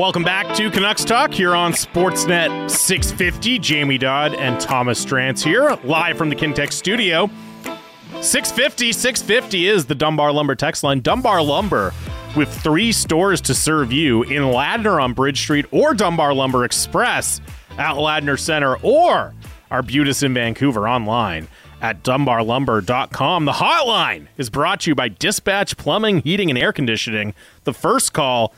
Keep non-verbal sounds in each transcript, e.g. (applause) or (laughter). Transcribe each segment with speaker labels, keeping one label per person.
Speaker 1: Welcome back to Canucks Talk here on Sportsnet 650. Jamie Dodd and Thomas Drance here, live from the Kintec studio. 650, 650 is the Dunbar Lumber text line. Dunbar Lumber with three stores to serve you in Ladner on Bridge Street or Dunbar Lumber Express at Ladner Center or Arbutus in Vancouver online at dunbarlumber.com. The hotline is brought to you by Dispatch Plumbing, Heating, and Air Conditioning. The first call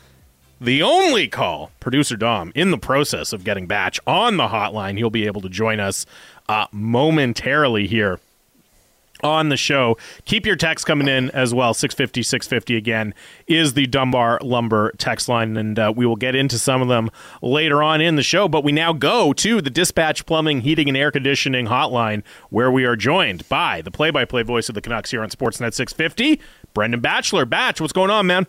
Speaker 1: the only call, producer Dom, in the process of getting Batch on the hotline. He'll be able to join us uh, momentarily here on the show. Keep your text coming in as well. 650 650 again is the Dunbar Lumber text line, and uh, we will get into some of them later on in the show. But we now go to the Dispatch Plumbing, Heating, and Air Conditioning hotline, where we are joined by the play by play voice of the Canucks here on Sportsnet 650, Brendan Batchelor. Batch, what's going on, man?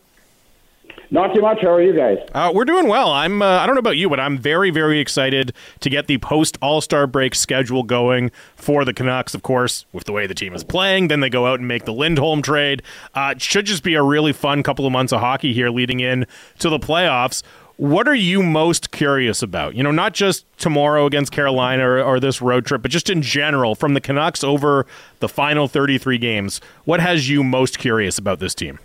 Speaker 2: Not too much. How are you guys?
Speaker 1: Uh, we're doing well. I'm. Uh, I don't know about you, but I'm very, very excited to get the post All Star break schedule going for the Canucks. Of course, with the way the team is playing, then they go out and make the Lindholm trade. Uh, it should just be a really fun couple of months of hockey here, leading in to the playoffs. What are you most curious about? You know, not just tomorrow against Carolina or, or this road trip, but just in general from the Canucks over the final 33 games. What has you most curious about this team?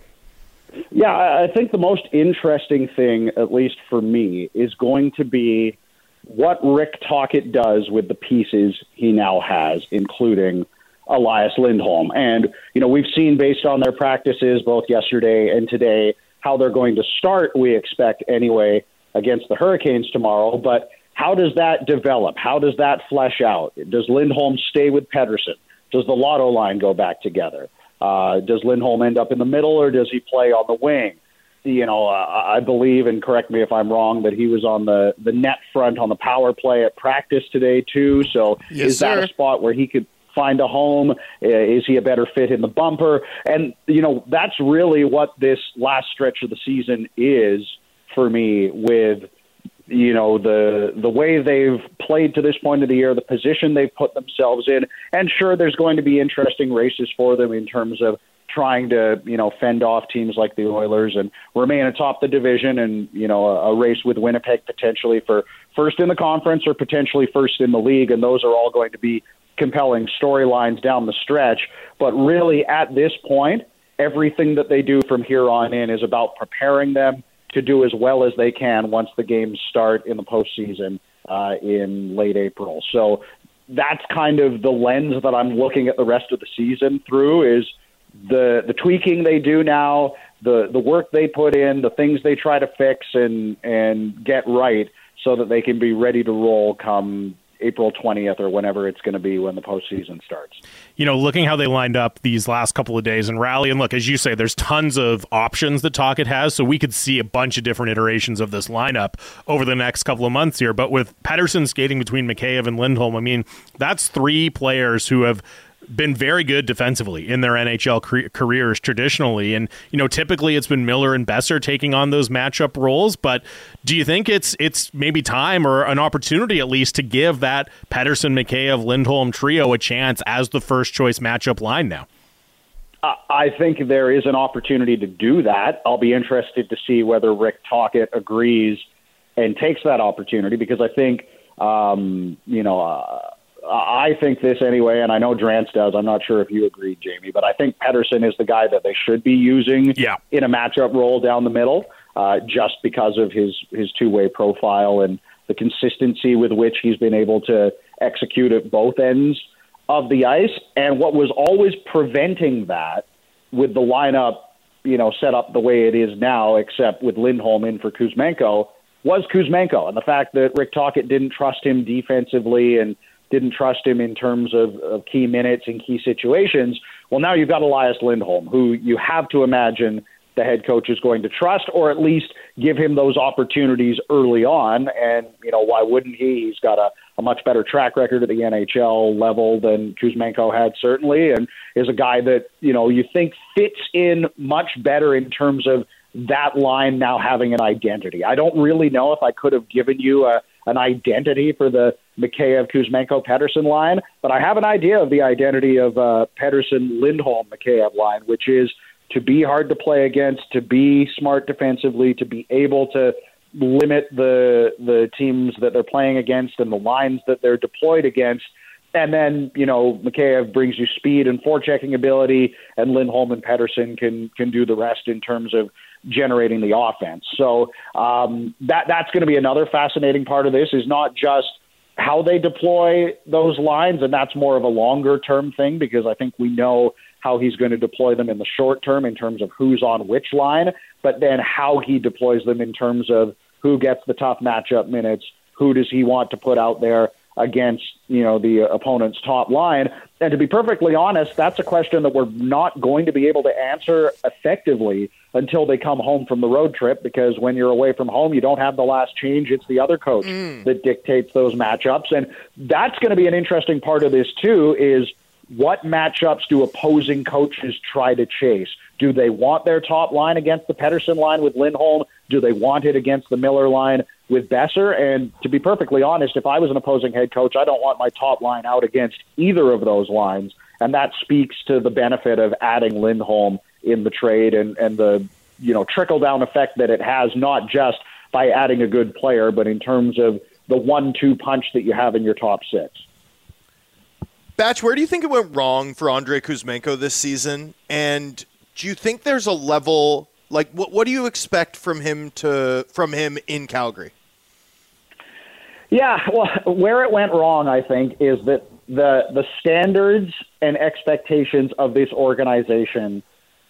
Speaker 2: Yeah, I think the most interesting thing, at least for me, is going to be what Rick Tocchet does with the pieces he now has, including Elias Lindholm. And, you know, we've seen based on their practices both yesterday and today how they're going to start, we expect anyway, against the Hurricanes tomorrow. But how does that develop? How does that flesh out? Does Lindholm stay with Pettersson? Does the Lotto line go back together? Uh, does Lindholm end up in the middle or does he play on the wing? You know, uh, I believe, and correct me if I'm wrong, that he was on the the net front on the power play at practice today too. So
Speaker 3: yes,
Speaker 2: is that
Speaker 3: sir.
Speaker 2: a spot where he could find a home? Uh, is he a better fit in the bumper? And you know, that's really what this last stretch of the season is for me with you know the the way they've played to this point of the year, the position they've put themselves in, and sure, there's going to be interesting races for them in terms of trying to you know fend off teams like the Oilers and remain atop the division, and you know a, a race with Winnipeg potentially for first in the conference or potentially first in the league, and those are all going to be compelling storylines down the stretch. But really, at this point, everything that they do from here on in is about preparing them to do as well as they can once the games start in the postseason uh, in late April. So that's kind of the lens that I'm looking at the rest of the season through is the the tweaking they do now, the the work they put in, the things they try to fix and and get right so that they can be ready to roll come April 20th or whenever it's going to be when the postseason starts.
Speaker 1: You know, looking how they lined up these last couple of days and rally, and look, as you say, there's tons of options that Tocchet has, so we could see a bunch of different iterations of this lineup over the next couple of months here. But with Pettersson skating between Mikheyev and Lindholm, I mean, that's three players who have been very good defensively in their NHL car- careers traditionally. And, you know, typically it's been Miller and Boeser taking on those matchup roles. But do you think it's it's maybe time or an opportunity at least to give that Pettersson, Mikheyev, Lindholm trio a chance as the first choice matchup line now?
Speaker 2: I think there is an opportunity to do that. I'll be interested to see whether Rick Tocchet agrees and takes that opportunity because I think, um, you know, uh, I think this anyway, and I know Drance does. I'm not sure if you agree, Jamie, but I think Pettersson is the guy that they should be using
Speaker 1: yeah.
Speaker 2: in a matchup role down the middle, uh, just because of his his two way profile and the consistency with which he's been able to execute at both ends of the ice. And what was always preventing that with the lineup, you know, set up the way it is now, except with Lindholm in for Kuzmenko, was Kuzmenko, and the fact that Rick Tocchet didn't trust him defensively and didn't trust him in terms of, of key minutes and key situations. Well, now you've got Elias Lindholm, who you have to imagine the head coach is going to trust, or at least give him those opportunities early on. And you know, why wouldn't he? He's got a, a much better track record at the NHL level than Kuzmenko had, certainly, and is a guy that you know you think fits in much better in terms of that line now having an identity. I don't really know if I could have given you a an identity for the Mikheyev Kuzmenko Pettersson line, but I have an idea of the identity of uh, Pettersson Lindholm Mikheyev line, which is to be hard to play against, to be smart defensively, to be able to limit the the teams that they're playing against and the lines that they're deployed against. And then, you know, Mikheyev brings you speed and forechecking ability, and Lindholm and Pettersson can can do the rest in terms of generating the offense. So um, that that's going to be another fascinating part of this. Is not just how they deploy those lines, and that's more of a longer term thing because I think we know how he's going to deploy them in the short term in terms of who's on which line, but then how he deploys them in terms of who gets the tough matchup minutes, who does he want to put out there against you know the opponent's top line. And to be perfectly honest, that's a question that we're not going to be able to answer effectively until they come home from the road trip because when you're away from home, you don't have the last change. It's the other coach mm. that dictates those matchups. And that's going to be an interesting part of this, too, is what matchups do opposing coaches try to chase? Do they want their top line against the Pettersson line with Lindholm? Do they want it against the Miller line with Boeser? And to be perfectly honest, if I was an opposing head coach, I don't want my top line out against either of those lines. And that speaks to the benefit of adding Lindholm in the trade and, and the you know trickle down effect that it has, not just by adding a good player, but in terms of the one two punch that you have in your top six.
Speaker 3: Batch, where do you think it went wrong for Andrei Kuzmenko this season? And do you think there's a level like what what do you expect from him to from him in Calgary?
Speaker 2: Yeah, well, where it went wrong, I think, is that the the standards and expectations of this organization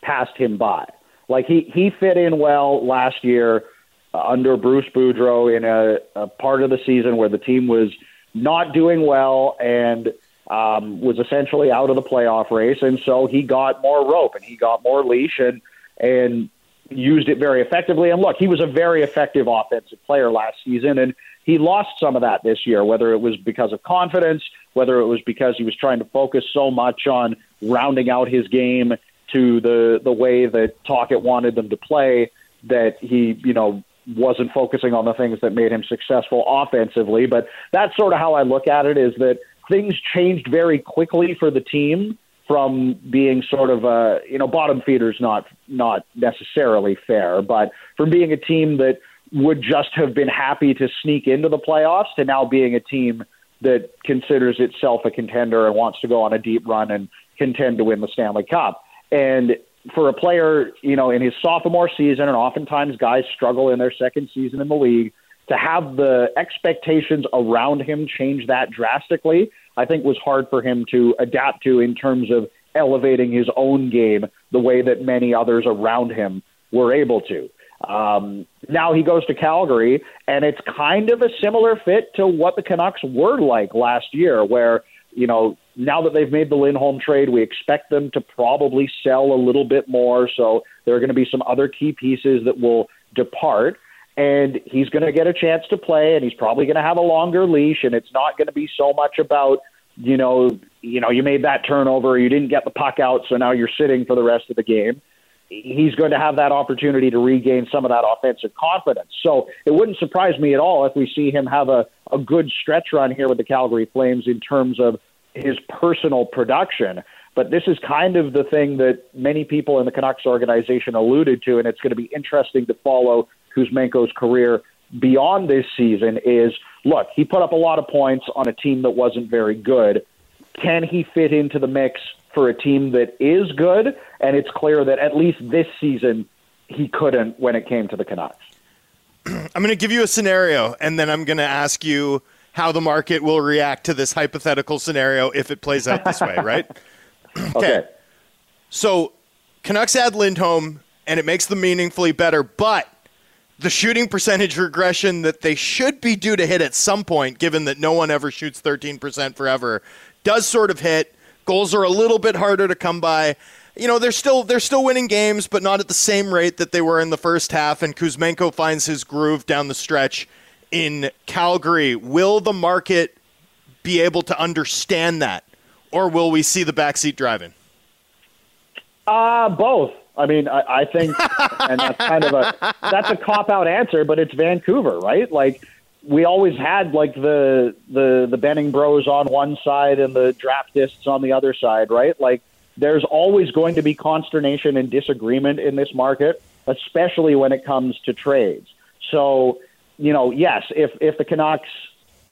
Speaker 2: passed him by. Like he he fit in well last year uh, under Bruce Boudreau in a, a part of the season where the team was not doing well and um, was essentially out of the playoff race, and so he got more rope and he got more leash and and used it very effectively. And look, he was a very effective offensive player last season, and he lost some of that this year. Whether it was because of confidence, whether it was because he was trying to focus so much on rounding out his game to the the way that Tocchet wanted them to play that he you know wasn't focusing on the things that made him successful offensively. But that's sort of how I look at it: is that things changed very quickly for the team from being sort of a you know bottom feeders not not necessarily fair, but from being a team that would just have been happy to sneak into the playoffs to now being a team that considers itself a contender and wants to go on a deep run and contend to win the Stanley Cup. And for a player, you know, in his sophomore season, and oftentimes guys struggle in their second season in the league, to have the expectations around him change that drastically, I think was hard for him to adapt to in terms of elevating his own game the way that many others around him were able to. Um, now he goes to Calgary, and it's kind of a similar fit to what the Canucks were like last year, where you know, now that they've made the Lindholm trade, we expect them to probably sell a little bit more. So there are going to be some other key pieces that will depart. And he's going to get a chance to play, and he's probably going to have a longer leash. And it's not going to be so much about, you know, you know, you made that turnover, you didn't get the puck out, so now you're sitting for the rest of the game. He's going to have that opportunity to regain some of that offensive confidence. So it wouldn't surprise me at all if we see him have a, a good stretch run here with the Calgary Flames in terms of his personal production. But this is kind of the thing that many people in the Canucks organization alluded to, and it's going to be interesting to follow Kuzmenko's career beyond this season. Is look, he put up a lot of points on a team that wasn't very good. Can he fit into the mix for a team that is good? And it's clear that at least this season he couldn't when it came to the Canucks. (clears throat)
Speaker 3: I'm going to give you a scenario, and then I'm going to ask you how the market will react to this hypothetical scenario if it plays out this way, right? (laughs) (clears throat)
Speaker 2: okay. okay.
Speaker 3: So Canucks add Lindholm, and it makes them meaningfully better, but the shooting percentage regression that they should be due to hit at some point, given that no one ever shoots 13% forever, does sort of hit. Goals are a little bit harder to come by. You know, they're still they're still winning games, but not at the same rate that they were in the first half. And Kuzmenko finds his groove down the stretch in Calgary. Will the market be able to understand that, or will we see the backseat driving?
Speaker 2: Uh, both. I mean, I, I think, and that's kind of a that's a cop out answer, but it's Vancouver, right? Like we always had like the the the Benning Bros on one side and the draftists on the other side, right? Like there's always going to be consternation and disagreement in this market, especially when it comes to trades. So you know, yes, if if the Canucks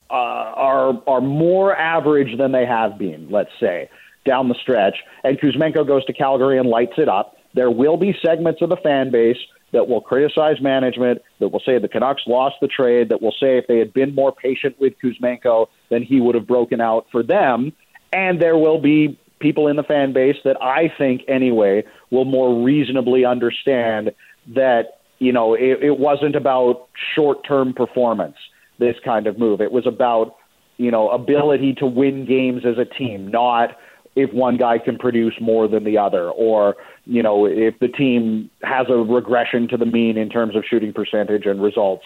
Speaker 2: uh, are are more average than they have been, let's say down the stretch, and Kuzmenko goes to Calgary and lights it up, there will be segments of the fan base that will criticize management, that will say the Canucks lost the trade, that will say if they had been more patient with Kuzmenko, then he would have broken out for them. And there will be people in the fan base that I think, anyway, will more reasonably understand that, you know, it, it wasn't about short term performance, this kind of move. It was about, you know, ability to win games as a team, not if one guy can produce more than the other, or you know if the team has a regression to the mean in terms of shooting percentage and results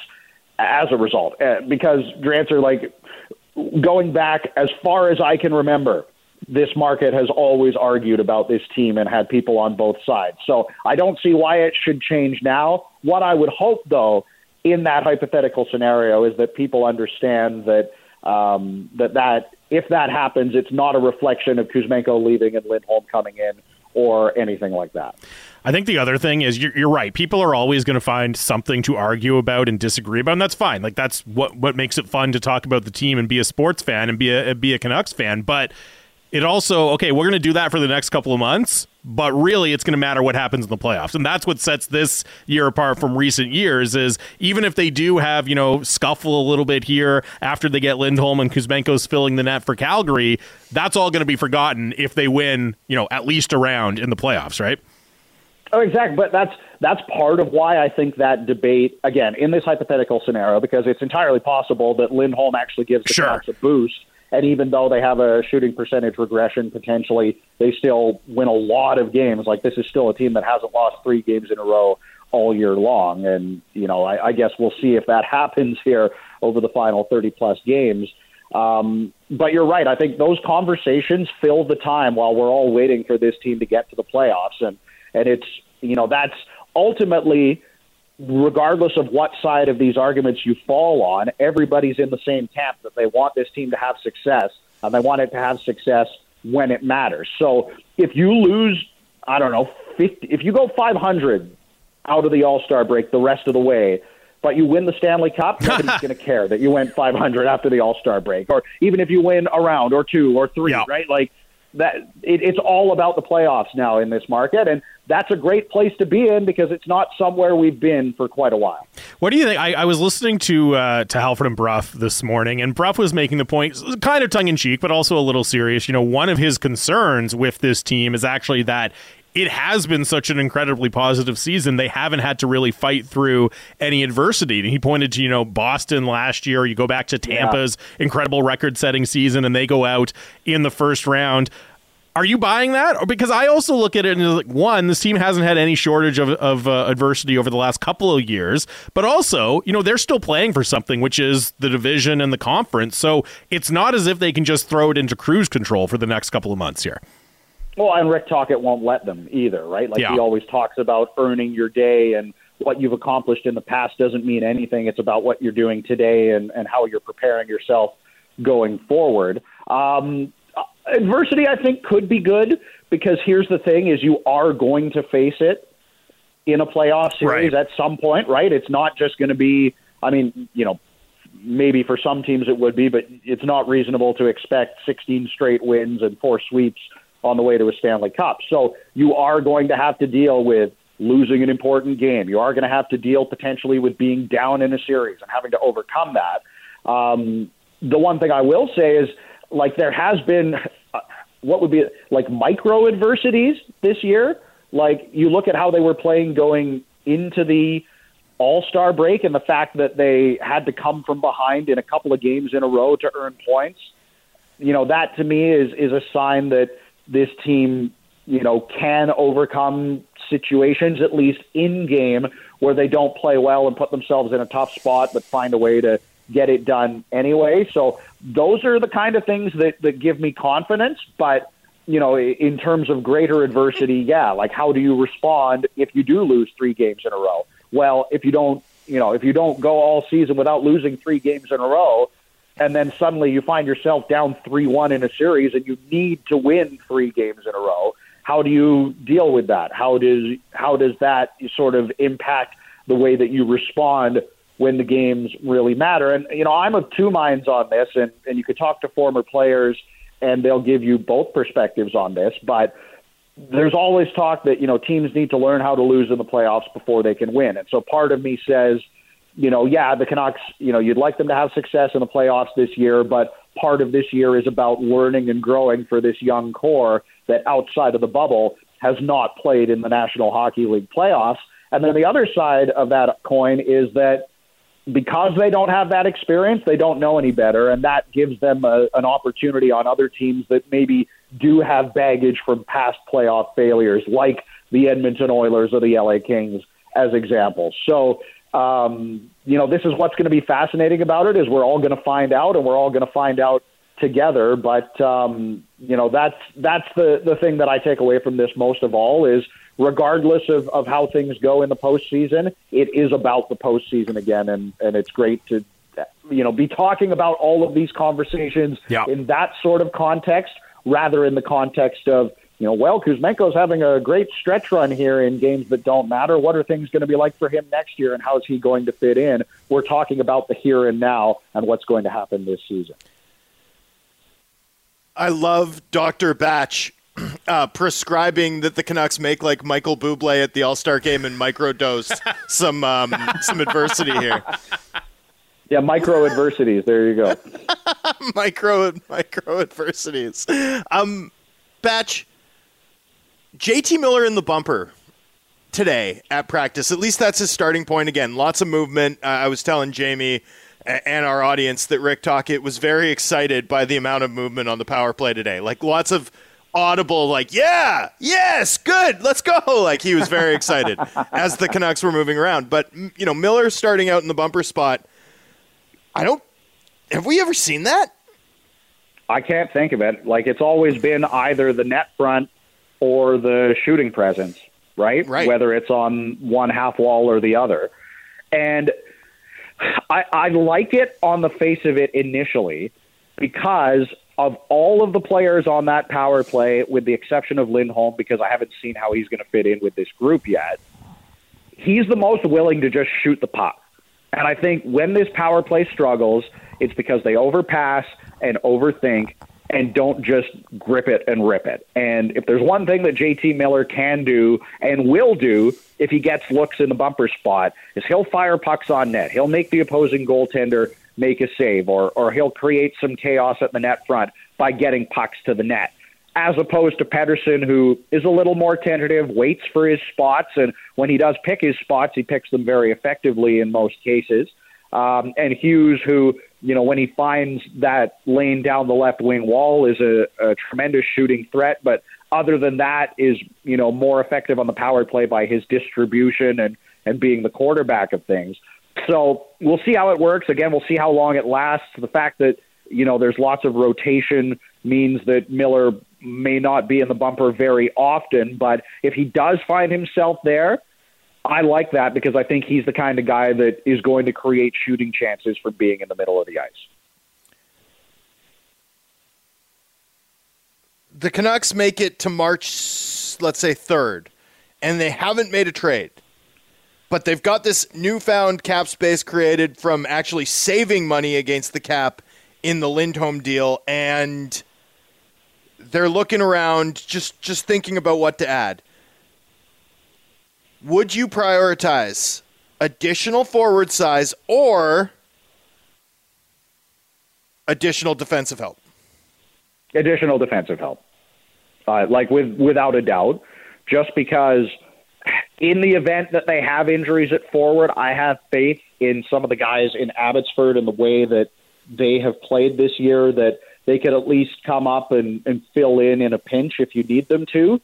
Speaker 2: as a result. Uh, because Drancer, like going back as far as I can remember, this market has always argued about this team and had people on both sides. So I don't see why it should change now. What I would hope, though, in that hypothetical scenario, is that people understand that um, that that if that happens, it's not a reflection of Kuzmenko leaving and Lindholm coming in or anything like that.
Speaker 1: I think the other thing is you're, you're right. People are always going to find something to argue about and disagree about, and that's fine. Like that's what what makes it fun to talk about the team and be a sports fan and be a be a Canucks fan. But it also okay we're going to do that for the next couple of months but really it's going to matter what happens in the playoffs. And that's what sets this year apart from recent years is even if they do have you know scuffle a little bit here after they get lindholm and kuzmenko's filling the net for calgary that's all going to be forgotten if they win you know at least a round in the playoffs right?
Speaker 2: Oh exactly. But that's that's part of why i think that debate again in this hypothetical scenario because it's entirely possible that lindholm actually gives the
Speaker 1: sure.
Speaker 2: a boost and even though they have a shooting percentage regression potentially, they still win a lot of games. Like this is still a team that hasn't lost three games in a row all year long. And, you know, I, I guess we'll see if that (laughs) happens here over the final 30 plus games. Um, but you're right. I think those conversations fill the time while we're all waiting for this team to get to the playoffs. And, and it's, you know, that's ultimately regardless of what side of these arguments you fall on, everybody's in the same camp that they want this team to have success and they want it to have success when it matters. So if you lose, I don't know, 50, if you go 500 out of the All Star break the rest of the way, but you win the Stanley Cup, (laughs) nobody's going to care that you went 500 after the All Star break, or even if you win a round or two or three, yeah. right? Like that, it, it's all about the playoffs now in this market, and that's a great place to be in because it's not somewhere we've been for quite a while.
Speaker 1: What do you think? I, I was listening to uh, to Halford and Brough this morning, and Brough was making the point, kind of tongue in cheek, but also a little serious. You know, one of his concerns with this team is actually that it has been such an incredibly positive season. They haven't had to really fight through any adversity. And he pointed to, you know, Boston last year. You go back to Tampa's yeah. incredible record setting season, and they go out in the first round. Are you buying that? Or because I also look at it and like one, this team hasn't had any shortage of, of uh, adversity over the last couple of years, but also, you know, they're still playing for something, which is the division and the conference. So it's not as if they can just throw it into cruise control for the next couple of months here.
Speaker 2: Well, and Rick Tocchet won't let them either, right? Like yeah. he always talks about earning your day and what you've accomplished in the past doesn't mean anything. It's about what you're doing today and, and how you're preparing yourself going forward. Um, adversity, I think, could be good because here's the thing: is you are going to face it in a playoff series right. at some point, right? It's not just going to be. I mean, you know, maybe for some teams it would be, but it's not reasonable to expect 16 straight wins and four sweeps on the way to a Stanley Cup. So you are going to have to deal with losing an important game. You are going to have to deal potentially with being down in a series and having to overcome that. Um, the one thing I will say is like there has been uh, what would be like micro adversities this year. Like you look at how they were playing going into the All Star break, and the fact that they had to come from behind in a couple of games in a row to earn points. You know that to me is is a sign that this team, you know, can overcome situations at least in game where they don't play well and put themselves in a tough spot, but find a way to get it done anyway. So those are the kind of things that, that give me confidence. But, you know, in terms of greater adversity, yeah, like how do you respond if you do lose three games in a row? Well, if you don't, you know, if you don't go all season without losing three games in a row, and then suddenly you find yourself down 3 1 in a series and you need to win three games in a row, how do you deal with that? How does, how does that sort of impact the way that you respond when the games really matter. And, you know, I'm of two minds on this, and, and you could talk to former players and they'll give you both perspectives on this. But there's always talk that, you know, teams need to learn how to lose in the playoffs before they can win. And so part of me says, you know, yeah, the Canucks, you know, you'd like them to have success in the playoffs this year, but part of this year is about learning and growing for this young core that outside of the bubble has not played in the National Hockey League playoffs. And then the other side of that coin is that because they don't have that experience, they don't know any better, and that gives them a, an opportunity on other teams that maybe do have baggage from past playoff failures, like the Edmonton Oilers or the LA Kings, as examples. So, um, you know, this is what's going to be fascinating about it is we're all going to find out, and we're all going to find out together. But um, you know, that's that's the the thing that I take away from this most of all is regardless of, of how things go in the postseason, it is about the postseason again, and, and it's great to you know be talking about all of these conversations
Speaker 1: yeah.
Speaker 2: in that sort of context rather in the context of you know, well, Kuzmenko's having a great stretch run here in games that don't matter. What are things going to be like for him next year, and how is he going to fit in? We're talking about the here and now and what's going to happen this season.
Speaker 3: I love Dr. Batch uh, prescribing that the Canucks make like Michael Bublé at the All Star game and microdose (laughs) some um, some adversity here.
Speaker 2: Yeah, micro adversities. There you go. (laughs)
Speaker 3: micro micro adversities. Um, Batch, JT Miller in the bumper today at practice. At least that's his starting point. Again, lots of movement. Uh, I was telling Jamie and our audience that Rick Tocchet was very excited by the amount of movement on the power play today. Like lots of audible like yeah yes good let's go. (laughs) Like he was very excited (laughs) as the canucks were moving around. But you know miller starting out in the bumper spot i don't have we ever seen that?
Speaker 2: I can't think of it. Like it's always been either the net front or the shooting presence right?
Speaker 3: Right.
Speaker 2: Whether it's on one half wall or the other. And i i like it on the face of it initially because of all of the players on that power play, with the exception of Lindholm, because I haven't seen how he's going to fit in with this group yet, he's the most willing to just shoot the puck. And I think when this power play struggles, it's because they overpass and overthink and don't just grip it and rip it. And if there's one thing that JT Miller can do and will do if he gets looks in the bumper spot, is he'll fire pucks on net. He'll make the opposing goaltender make a save, or or he'll create some chaos at the net front by getting pucks to the net. As opposed to Pettersson, who is a little more tentative, waits for his spots, and when he does pick his spots, he picks them very effectively in most cases. Um, and Hughes, who you know when he finds that lane down the left wing wall, is a, a tremendous shooting threat, but other than that, is you know more effective on the power play by his distribution and and being the quarterback of things. So we'll see how it works. Again, we'll see how long it lasts. The fact that you know there's lots of rotation means that Miller may not be in the bumper very often, but if he does find himself there, I like that because I think he's the kind of guy that is going to create shooting chances from being in the middle of the ice.
Speaker 3: The Canucks make it to March, let's say 3rd, and they haven't made a trade but they've got this newfound cap space created from actually saving money against the cap in the Lindholm deal, and they're looking around, just just thinking about what to add. Would you prioritize additional forward size or additional defensive help?
Speaker 2: Additional defensive help, uh, like with without a doubt, just because in the event that they have injuries at forward, I have faith in some of the guys in Abbotsford and the way that they have played this year that they could at least come up and, and fill in in a pinch if you need them to.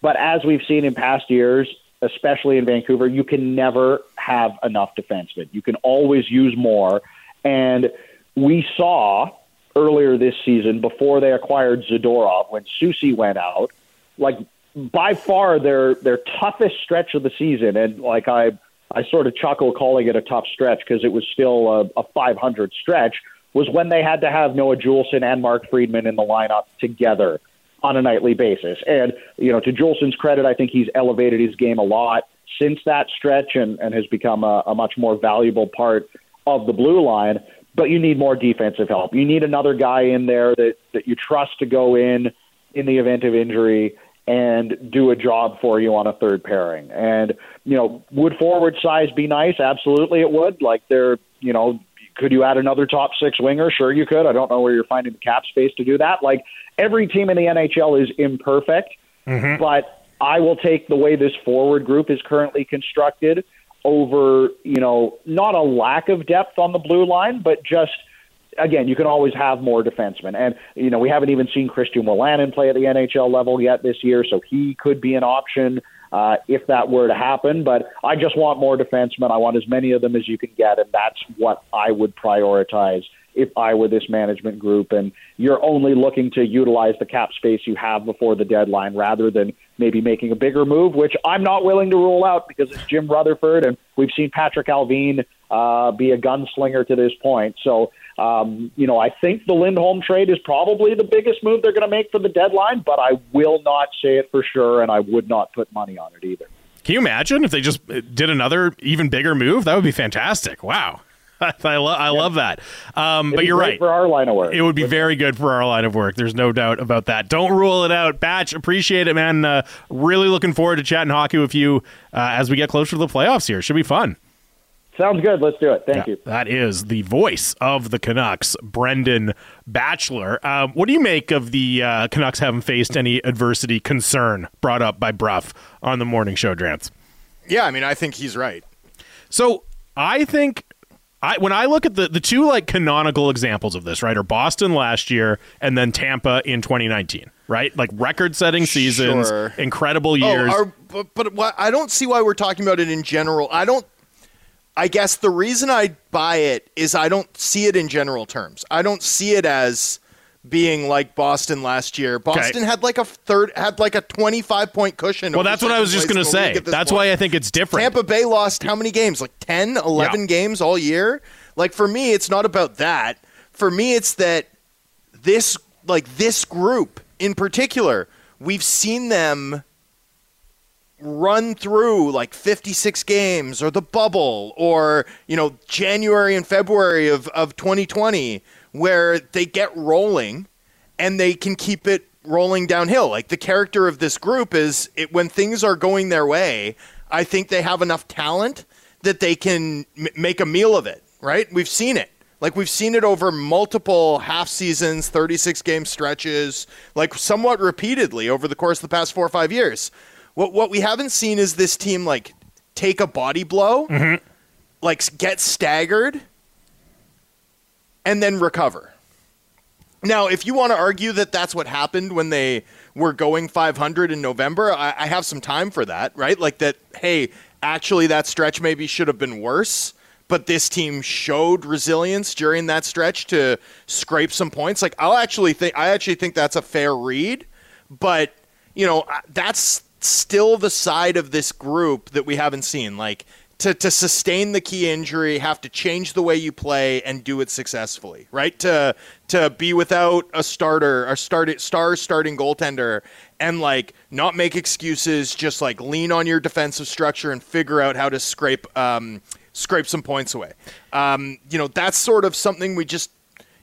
Speaker 2: But as we've seen in past years, especially in Vancouver, you can never have enough defensemen. You can always use more. And we saw earlier this season, before they acquired Zadorov, when Soucy went out, like by far their their toughest stretch of the season, and like I I sort of chuckle calling it a tough stretch because it was still a, a 500 stretch. Was when they had to have Noah Juulsen and Mark Friedman in the lineup together on a nightly basis. And you know, to Juulsen's credit, I think he's elevated his game a lot since that stretch and, and has become a, a much more valuable part of the blue line, but you need more defensive help. You need another guy in there that, that you trust to go in in the event of injury and do a job for you on a third pairing. And, you know, would forward size be nice? Absolutely it would. Like they're, you know, could you add another top six winger? Sure you could. I don't know where you're finding the cap space to do that. Like every team in the NHL is imperfect, mm-hmm. but I will take the way this forward group is currently constructed over, you know, not a lack of depth on the blue line, but just again, you can always have more defensemen. And, you know, we haven't even seen Christian Wolanin play at the NHL level yet this year, so he could be an option uh, if that were to happen. But I just want more defensemen. I want as many of them as you can get, and that's what I would prioritize if I were this management group. And you're only looking to utilize the cap space you have before the deadline rather than maybe making a bigger move, which I'm not willing to rule out because it's Jim Rutherford, and we've seen Patrik Allvin uh, be a gunslinger to this point. So, um, you know, I think the Lindholm trade is probably the biggest move they're going to make for the deadline, but I will not say it for sure, and I would not put money on it either.
Speaker 1: Can you imagine if they just did another even bigger move? That would be fantastic. Wow. (laughs) I, lo- I love that. Um, but you're right.
Speaker 2: For our line of work.
Speaker 1: It would be very good for our line of work. There's no doubt about that. Don't rule it out. Batch, appreciate it, man. Uh, really looking forward to chatting hockey with you uh, as we get closer to the playoffs here. Should be fun.
Speaker 2: Sounds good. Let's do it. Thank
Speaker 1: yeah,
Speaker 2: you.
Speaker 1: That is the voice of the Canucks, Brendan Batchelor. Um, what do you make of the uh, Canucks haven't faced any adversity concern brought up by Brough on the morning show, Drance?
Speaker 3: Yeah, I mean, I think he's right.
Speaker 1: So I think I when I look at the the two like canonical examples of this, right, are Boston last year and then Tampa in 2019, right? Like record-setting seasons,
Speaker 3: sure.
Speaker 1: incredible years.
Speaker 3: Oh, but but I don't see why we're talking about it in general. I don't. I guess the reason I buy it is I don't see it in general terms. I don't see it as being like Boston last year. Boston okay. had like a third, had like a 25 point cushion.
Speaker 1: Well, that's what I was just going to say. That's point. why I think it's different.
Speaker 3: Tampa Bay lost how many games? Like 10, 11 yeah. games all year? Like for me, it's not about that. For me, it's that this, like this group in particular, we've seen them run through like 56 games or the bubble or, you know, January and February of, of 2020 where they get rolling and they can keep it rolling downhill. Like the character of this group is it, when things are going their way, I think they have enough talent that they can m- make a meal of it, right? We've seen it. Like we've seen it over multiple half seasons, 36 game stretches, like somewhat repeatedly over the course of the past 4 or 5 years. What what we haven't seen is this team like take a body blow, mm-hmm. like get staggered and then recover. Now, if you want to argue that that's what happened when they were going 500 in November, I, I, have some time for that, right? Like that, hey, actually, that stretch maybe should have been worse, but this team showed resilience during that stretch to scrape some points. Like, I'll actually think, I actually think that's a fair read, but, you know, that's still the side of this group that we haven't seen. Like, to, to sustain the key injury, have to change the way you play and do it successfully, right? To to be without a starter, a start, star starting goaltender, and like not make excuses, just like lean on your defensive structure and figure out how to scrape um, scrape some points away. Um, you know, that's sort of something we just,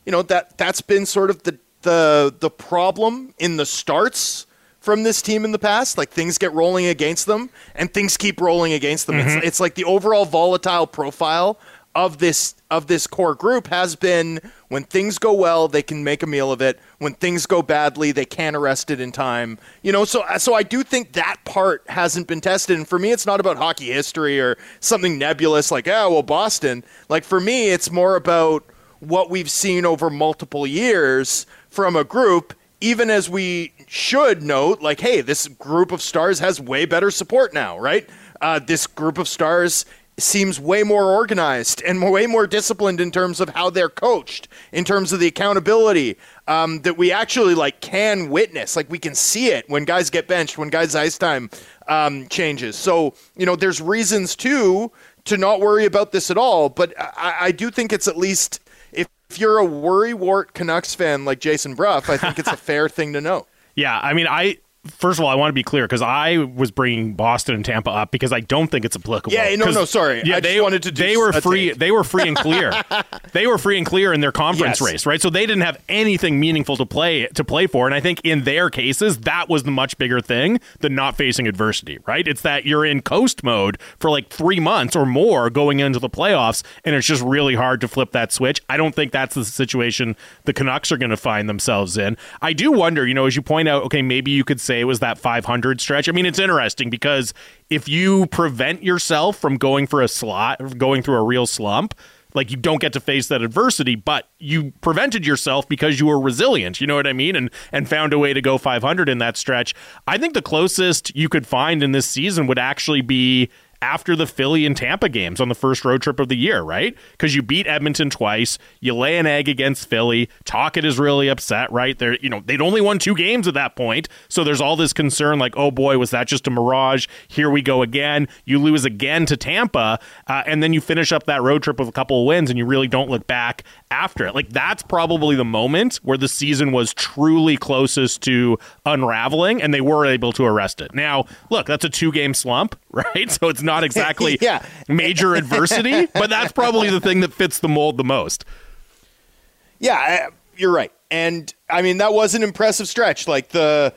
Speaker 3: you know, that that's been sort of the the the problem in the starts from this team in the past. Like things get rolling against them, and things keep rolling against them. Mm-hmm. It's, it's like the overall volatile profile of this of this core group has been when things go well they can make a meal of it when things go badly they can't arrest it in time you know so so I do think that part hasn't been tested and for me it's not about hockey history or something nebulous like oh well Boston like for me it's more about what we've seen over multiple years from a group even as we should note, like, hey, this group of stars has way better support now, right? Uh, this group of stars seems way more organized and (laughs) way more disciplined in terms of how they're coached, in terms of the accountability um, that we actually like can witness. Like we can see it when guys get benched, when guys' ice time um, changes. So you know, there's reasons too to not worry about this at all. But I, I do think it's at least if you're a worry wart Canucks fan like Jason Brough, I think it's a (laughs) fair thing to know.
Speaker 1: Yeah, I mean, I first of all, I want to be clear because I was bringing Boston and Tampa up because I don't think it's applicable.
Speaker 3: Yeah, no, no, sorry.
Speaker 1: Yeah,
Speaker 3: I just
Speaker 1: they
Speaker 3: wanted to do
Speaker 1: They were free.
Speaker 3: take.
Speaker 1: They were free and clear. (laughs) they were free and clear in their conference
Speaker 3: Yes.
Speaker 1: race, right? So they didn't have anything meaningful to play to play for. And I think in their cases, that was the much bigger thing than not facing adversity, right? It's that you're in coast mode for like three months or more going into the playoffs, and it's just really hard to flip that switch. I don't think that's the situation the Canucks are going to find themselves in. I do wonder, you know, as you point out, okay, maybe you could say it was that 500 stretch. I mean, it's interesting because if you prevent yourself from going for a slot, going through a real slump, like you don't get to face that adversity, but you prevented yourself because you were resilient. You know what I mean? And and found a way to go 500 in that stretch. I think the closest you could find in this season would actually be after the Philly and Tampa games on the first road trip of the year, right? Because you beat Edmonton twice, you lay an egg against Philly. Tocchet is really upset, right? They're you know they'd only won two games at that point, so there's all this concern like, oh boy, was that just a mirage? Here we go again. You lose again to Tampa, uh, and then you finish up that road trip with a couple of wins, and you really don't look back after it. Like that's probably the moment where the season was truly closest to unraveling, and they were able to arrest it. Now, look, that's a two game slump, (laughs) right? So it's not (laughs) exactly
Speaker 3: Yeah.
Speaker 1: major adversity, but that's probably the thing that fits the mold the most.
Speaker 3: Yeah, you're right. And I mean that was an impressive stretch. Like the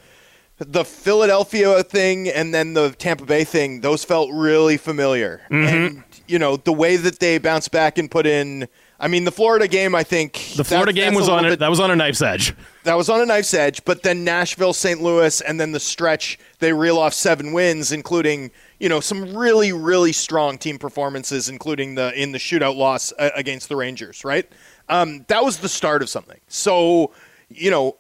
Speaker 3: the Philadelphia thing and then the Tampa Bay thing, those felt really familiar.
Speaker 1: Mm-hmm.
Speaker 3: And you know, the way that they bounced back and put in I mean the Florida game I think
Speaker 1: The Florida
Speaker 3: that-
Speaker 1: game was on it.
Speaker 3: bit-
Speaker 1: That was on a knife's edge.
Speaker 3: that was on a knife's edge, but then Nashville, St. Louis, and then the stretch they reel off seven wins, including you know some really really strong team performances, including the in the shootout loss uh, against the Rangers. Right, um, that was the start of something. So you know.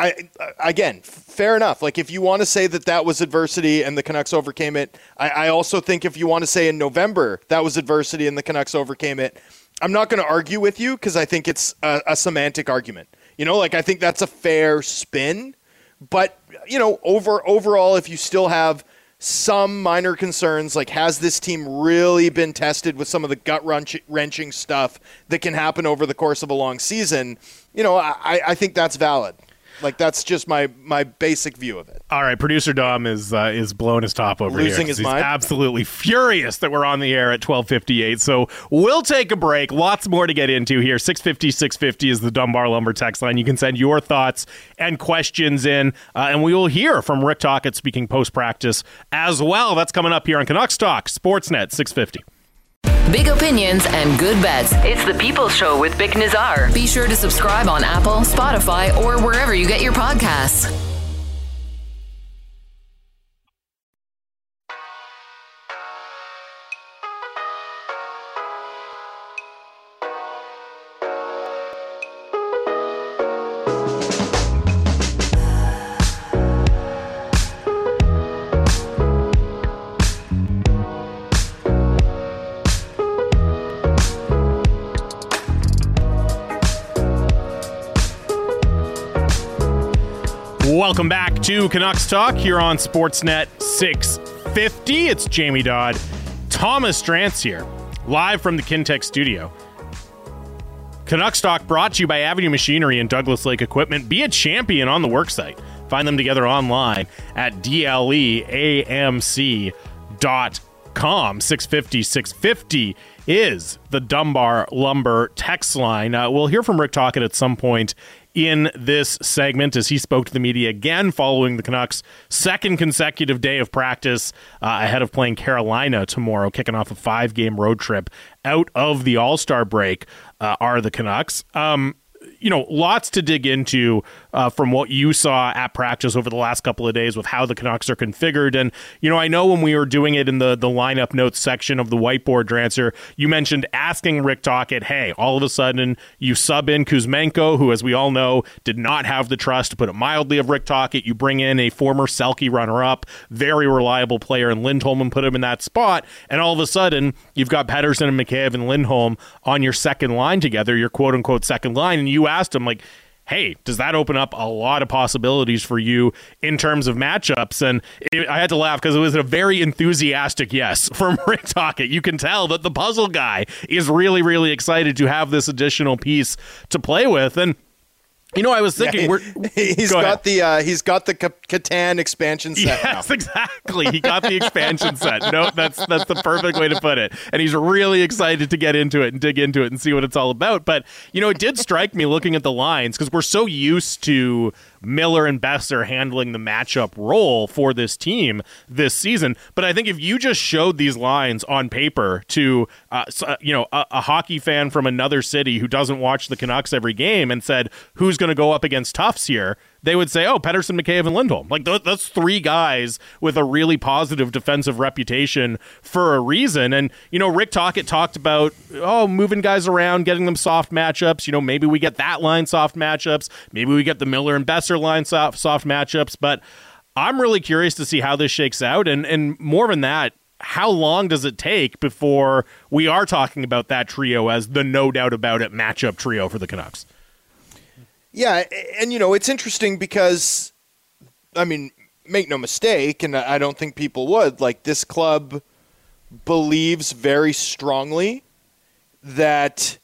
Speaker 3: I again, fair enough. Like if you want to say that that was adversity and the Canucks overcame it, I, I also think if you want to say in November that was adversity and the Canucks overcame it, I'm not going to argue with you because I think it's a, a semantic argument. You know, like I think that's a fair spin, but you know, over overall, if you still have some minor concerns, like has this team really been tested with some of the gut wrenching stuff that can happen over the course of a long season? You know, I, I think that's valid. Like that's just my my basic view of it.
Speaker 1: All right, producer Dom is uh, is blowing his top over here.
Speaker 3: Losing his
Speaker 1: 'cause he's
Speaker 3: mind?
Speaker 1: absolutely furious that we're on the air at 12:58. So we'll take a break. Lots more to get into here. 650 650 is the Dunbar Lumber text line. You can send your thoughts and questions in, uh, and we will hear from Rick Tocchet speaking post practice as well. That's coming up here on Canucks Talk Sportsnet 650.
Speaker 4: Big opinions and good bets. It's the People's Show with Bik Nizzar. Be sure to subscribe on Apple, Spotify, or wherever you get your podcasts.
Speaker 1: Welcome back to Canucks Talk here on Sportsnet 650. It's Jamie Dodd, Thomas Drance here, live from the Kintec studio. Canucks Talk brought to you by Avenue Machinery and Douglas Lake Equipment. Be a champion on the worksite. Find them together online at dleamc.com. 650 650 is the Dunbar Lumber text line. Uh, we'll hear from Rick Tocchet at some point in this segment as he spoke to the media again following the Canucks' second consecutive day of practice uh, ahead of playing Carolina tomorrow, kicking off a five game road trip out of the All Star break. Uh, are the Canucks? Um, you know, lots to dig into uh, from what you saw at practice over the last couple of days with how the Canucks are configured. And, you know, I know when we were doing it in the, the lineup notes section of the whiteboard Drancer, you mentioned asking Rick Tocchet, hey, all of a sudden you sub in Kuzmenko, who, as we all know, did not have the trust, to put it mildly, of Rick Tocchet. You bring in a former Selke runner up, very reliable player, and Lindholm and put him in that spot. And all of a sudden, you've got Pettersson and Mikheyev and Lindholm on your second line together, your quote unquote second line. And you asked him, like, hey, does that open up a lot of possibilities for you in terms of matchups? And it, I had to laugh because it was a very enthusiastic yes (laughs) from Rick Tocchet. You can tell that the puzzle guy is really, really excited to have this additional piece to play with. And You know, I was thinking
Speaker 3: Yeah,
Speaker 1: we're
Speaker 3: he's
Speaker 1: Go
Speaker 3: got
Speaker 1: ahead.
Speaker 3: the uh, he's got the Ca- Catan expansion set
Speaker 1: Yes,
Speaker 3: now.
Speaker 1: exactly. He got the expansion set. No, that's that's the perfect way to put it. And he's really excited to get into it and dig into it and see what it's all about. But you know, it did strike me looking at the lines because we're so used to Miller and Best are handling the matchup role for this team this season. But I think if you just showed these lines on paper to uh, uh, you know a, a hockey fan from another city who doesn't watch the Canucks every game and said who's going to go up against Tufts here, they would say, "Oh, Pettersson, Mikheyev, and Lindholm." Like th- three guys with a really positive defensive reputation for a reason. And you know, Rick Tocchet talked about oh, moving guys around, getting them soft matchups. You know, maybe we get that line soft matchups. Maybe we get the Miller and Boeser line soft soft matchups. But I'm really curious to see how this shakes out. And and more than that. How long does it take before we are talking about that trio as the no doubt about it matchup trio for the Canucks?
Speaker 3: Yeah, and you know it's interesting because, I mean, make no mistake, and I don't think people would like this club believes very strongly that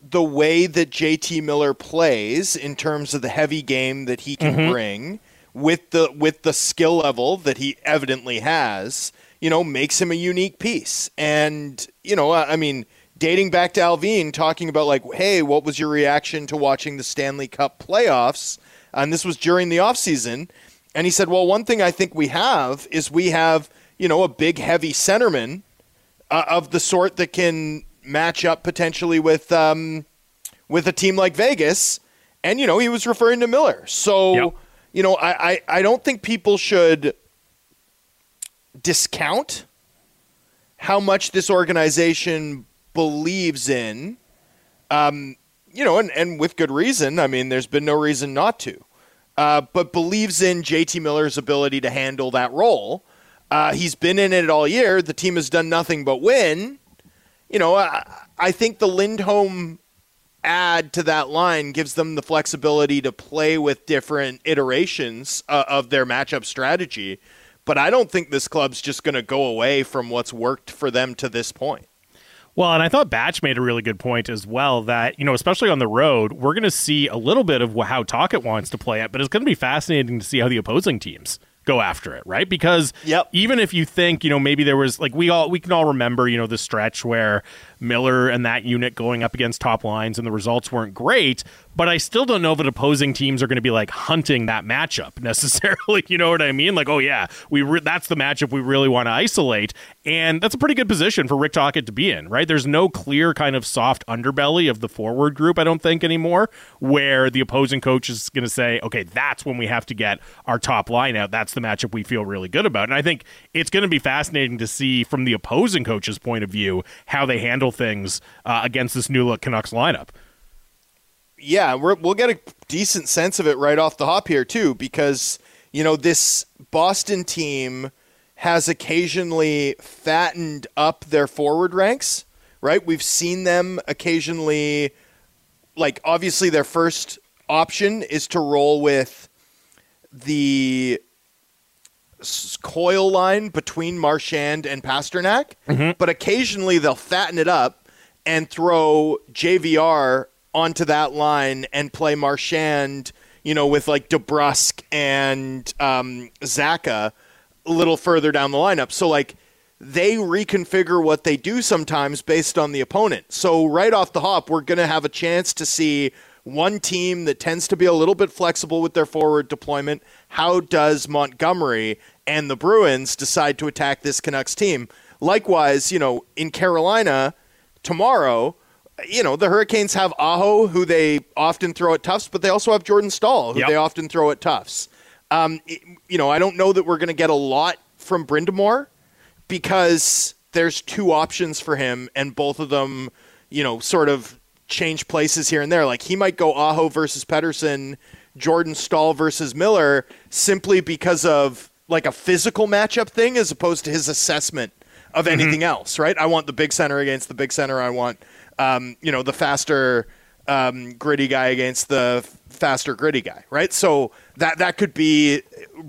Speaker 3: the way that JT Miller plays in terms of the heavy game that he can mm-hmm. bring with the with the skill level that he evidently has, you know, makes him a unique piece. And you know, I I mean, dating back to Allvin, talking about like, hey, what was your reaction to watching the Stanley Cup playoffs? And this was during the offseason. And he said, well, one thing I think we have is we have, you know, a big heavy centerman uh, of the sort that can match up potentially with um, with a team like Vegas. And you know, he was referring to Miller. So
Speaker 1: Yep.
Speaker 3: you know, I, I I don't think people should discount how much this organization believes in. Um, you know, and, and with good reason. I mean, there's been no reason not to. Uh, but believes in JT Miller's ability to handle that role. Uh, he's been in it all year. The team has done nothing but win. You know, I, I think the Lindholm add to that line gives them the flexibility to play with different iterations uh, of their matchup strategy. But I don't think this club's just going to go away from what's worked for them to this point.
Speaker 1: Well, and I thought Batch made a really good point as well that, you know, especially on the road, we're going to see a little bit of how Tocchet wants to play it, but it's going to be fascinating to see how the opposing teams go after it, right? Because
Speaker 3: Yep.
Speaker 1: even if you think, you know, maybe there was like we all we can all remember, you know, the stretch where Miller and that unit going up against top lines and the results weren't great, but I still don't know that opposing teams are going to be like hunting that matchup (laughs) necessarily. You know what I mean? Like, oh yeah, we re- that's the matchup we really want to isolate, and that's a pretty good position for Rick Tocchet to be in, right? There's no clear kind of soft underbelly of the forward group, I don't think anymore, where the opposing coach is going to say, okay, that's when we have to get our top line out. That's the matchup we feel really good about, and I think it's going to be fascinating to see from the opposing coach's point of view how they handle things uh, against this new look Canucks lineup.
Speaker 3: yeah, we're, we'll get a decent sense of it right off the hop here too, because you know this Boston team has occasionally fattened up their forward ranks. Right, we've seen them occasionally. Like obviously, their first option is to roll with the Coyle line between Marchand and Pastrnak, but occasionally they'll fatten it up and throw JVR onto that line and play Marchand, you know, with like DeBrusk and um, Zacha a little further down the lineup. So like they reconfigure what they do sometimes based on the opponent. So right off the hop, we're going to have a chance to see one team that tends to be a little bit flexible with their forward deployment. How does Montgomery and the Bruins decide to attack this Canucks team? Likewise, you know, in Carolina tomorrow, you know, the Hurricanes have Aho, who they often throw at Tufts, but they also have Jordan Staal, who
Speaker 1: Yep.
Speaker 3: they often throw at Tufts. Um, you know, I don't know that we're going to get a lot from Brind'Amour because there's two options for him, and both of them, you know, sort of change places here and there. Like he might go Aho versus Pettersson, Jordan Staal versus Miller, simply because of like a physical matchup thing, as opposed to his assessment of anything else. Right? I want the big center against the big center. I want, um, you know, the faster, um, gritty guy against the faster gritty guy. Right? So that that could be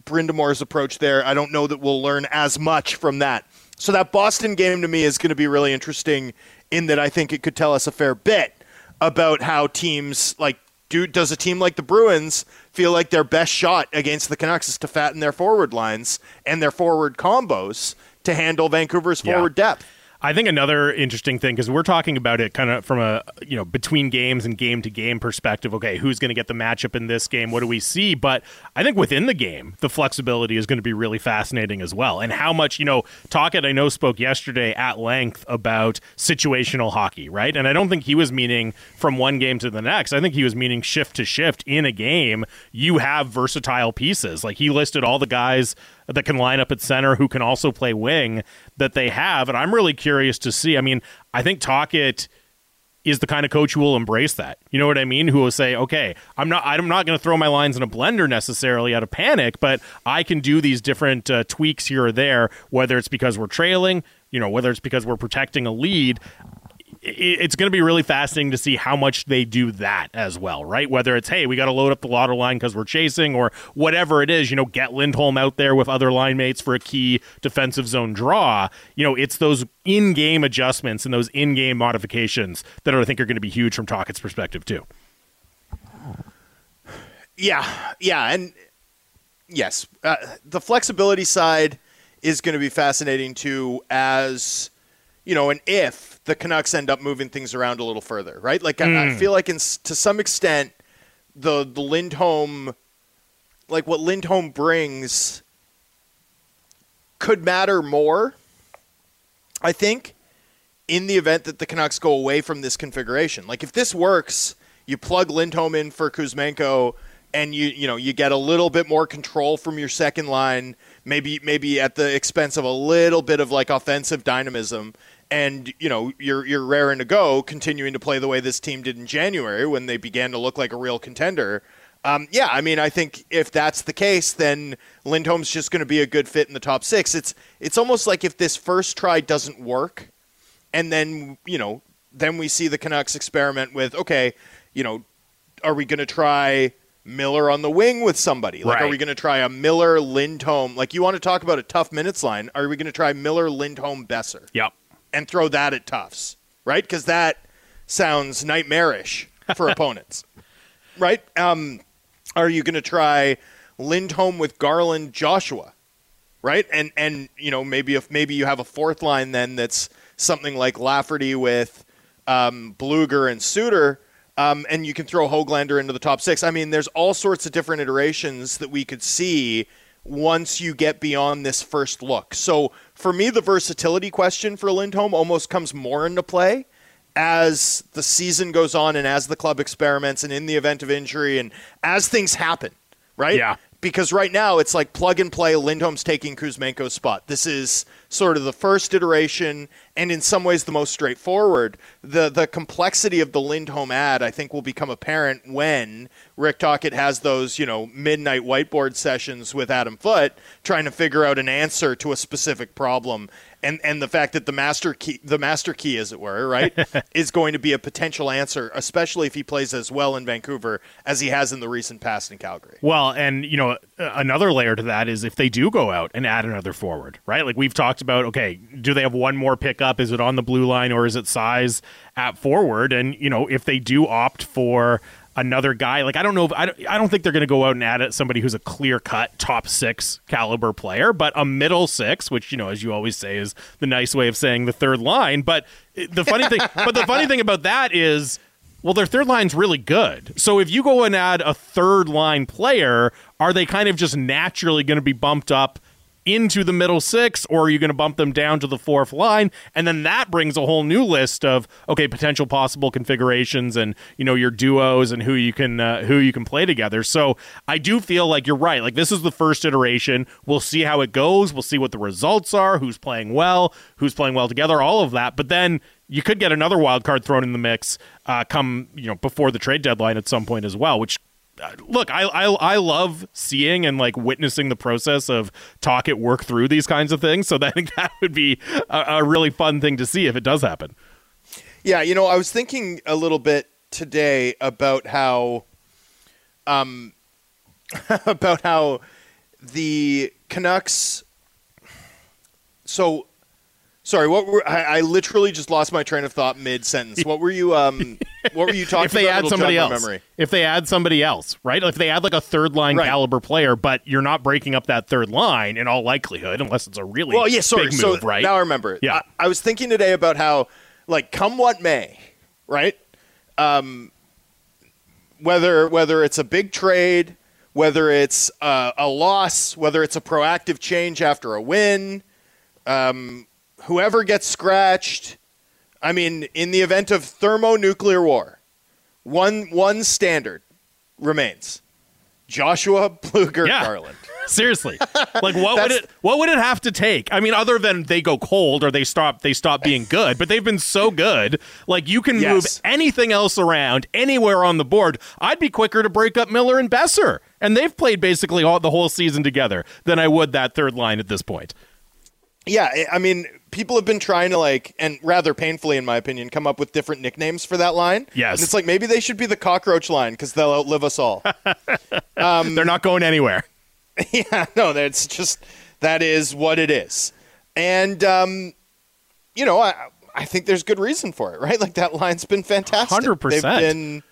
Speaker 3: Brind'Amour's approach there. I don't know that we'll learn as much from that. So that Boston game to me is going to be really interesting in that I think it could tell us a fair bit about how teams like do does a team like the Bruins feel like their best shot against the Canucks is to fatten their forward lines and their forward combos to handle Vancouver's
Speaker 1: Yeah.
Speaker 3: forward depth?
Speaker 1: I think another interesting thing because we're talking about it kind of from a you know between games and game to game perspective. Okay, who's going to get the matchup in this game? What do we see? But I think within the game, the flexibility is going to be really fascinating as well. And how much you know, Tocchet I know spoke yesterday at length about situational hockey, right? And I don't think he was meaning from one game to the next. I think he was meaning shift to shift in a game. You have versatile pieces. Like he listed all the guys that can line up at center who can also play wing that they have. And I'm really curious to see. I mean, I think Tocchet is the kind of coach who will embrace that. You know what I mean? Who will say, "Okay, I'm not I'm not going to throw my lines in a blender necessarily out of panic, but I can do these different uh, tweaks here or there, whether it's because we're trailing, you know, whether it's because we're protecting a lead." It- it's going to be really fascinating to see how much they do that as well, right? Whether it's, hey, we got to load up the lauder line because we're chasing, or whatever it is, you know, get Lindholm out there with other line mates for a key defensive zone draw. You know, it's those in game adjustments and those in game modifications that I think are going to be huge from Tocchet's perspective, too.
Speaker 3: Yeah, yeah, and yes, uh, the flexibility side is going to be fascinating too. As you know, and if the Canucks end up moving things around a little further, right? Like I, I mm. feel like, in, to some extent, the the Lindholm, like what Lindholm brings, could matter more. I think in the event that the Canucks go away from this configuration. Like if this works, you plug Lindholm in for Kuzmenko and you you know, you get a little bit more control from your second line, maybe maybe at the expense of a little bit of like offensive dynamism and you know, you're you're raring to go continuing to play the way this team did in January when they began to look like a real contender. Um, yeah, I mean, I think if that's the case, then Lindholm's just going to be a good fit in the top six. It's it's almost like if this first try doesn't work, and then you know then we see the Canucks experiment with okay, you know, are we going to try Miller on the wing with somebody? Like, are we going to try a Miller Lindholm? Like, you want to talk about a tough minutes line? Are we going to try Miller Lindholm Boeser
Speaker 1: Yep.
Speaker 3: And throw that at Tufts? Right? Because that sounds nightmarish for (laughs) opponents. Right? Um, are you going to try Lindholm with Garland Joshua? right? And and you know maybe if maybe you have a fourth line then that's something like Lafferty with um, Blueger and Suter, um, and you can throw Hoglander into the top six. I mean, there's all sorts of different iterations that we could see once you get beyond this first look. So for me, the versatility question for Lindholm almost comes more into play as the season goes on and as the club experiments and in the event of injury and as things happen, right?
Speaker 1: Yeah.
Speaker 3: Because right now it's like plug and play. Lindholm's taking Kuzmenko's spot. This is sort of the first iteration, and in some ways the most straightforward. the The complexity of the Lindholm ad, I think, will become apparent when Rick Tocchet has those, you know, midnight whiteboard sessions with Adam Foote, trying to figure out an answer to a specific problem. And, and the fact that the master key, the master key, as it were, right, (laughs) is going to be a potential answer, especially if he plays as well in Vancouver as he has in the recent past in Calgary.
Speaker 1: Well, and you know, another layer to that is if they do go out and add another forward, right? Like we've talked about, okay, do they have one more pickup? Is it on the blue line or is it size at forward? And you know, if they do opt for another guy, like I don't know, if, I don't, I don't think they're going to go out and add somebody who's a clear cut top six caliber player, but a middle six, which you know, as you always say, is the nice way of saying the third line. But the funny thing, but the funny thing about that is. Well, their third line's really good. So if you go and add a third line player, are they kind of just naturally going to be bumped up into the middle six, or are you going to bump them down to the fourth line? And then that brings a whole new list of okay potential possible configurations and you know your duos and who you can uh, who you can play together. So I do feel like you're right. Like this is the first iteration. We'll see how it goes. We'll see what the results are. Who's playing well? Who's playing well together? All of that. But then you could get another wild card thrown in the mix uh, come you know before the trade deadline at some point as well, which. Look, I, I I love seeing and like witnessing the process of Tocchet work through these kinds of things. So (laughs) I think that would be a, a really fun thing to see if it does happen.
Speaker 3: Yeah, you know, I was thinking a little bit today about how, um, (laughs) about how the Canucks. So, Sorry, what were I, I literally just lost my train of thought mid sentence. What were you um what were you (laughs) talking
Speaker 1: if they
Speaker 3: about?
Speaker 1: add somebody else,
Speaker 3: memory.
Speaker 1: if they add somebody else, right? If they add like a third line
Speaker 3: Right.
Speaker 1: caliber player, but you're not breaking up that third line in all likelihood, unless it's a really
Speaker 3: Well, yeah, sorry.
Speaker 1: big
Speaker 3: so
Speaker 1: right?
Speaker 3: now I remember.
Speaker 1: Yeah.
Speaker 3: I, I was thinking today about how, like, come what may, right? Um, whether whether it's a big trade, whether it's uh, a loss, whether it's a proactive change after a win, um, whoever gets scratched. I mean, in the event of thermonuclear war, one one standard remains: Joshua Blueger
Speaker 1: Yeah.
Speaker 3: Garland. (laughs)
Speaker 1: Seriously, like what would it what would it have to take? I mean, other than they go cold or they stop they stop being (laughs) good, but they've been so good. Like you can move anything else around anywhere on the board. I'd be quicker to break up Miller and Boeser, and they've played basically all the whole season together than I would that third line at this point.
Speaker 3: Yeah, I- mean, people have been trying to like, and rather painfully, in my opinion, come up with different nicknames for that line.
Speaker 1: Yes.
Speaker 3: and it's like maybe they should be the cockroach line because they'll outlive us all. Um, (laughs)
Speaker 1: They're not going anywhere. (laughs)
Speaker 3: yeah, no, that's just that is what it is, and um, you know, I I think there's good reason for it, right? (laughs) Like that line's been fantastic.
Speaker 1: 100%.
Speaker 3: They've been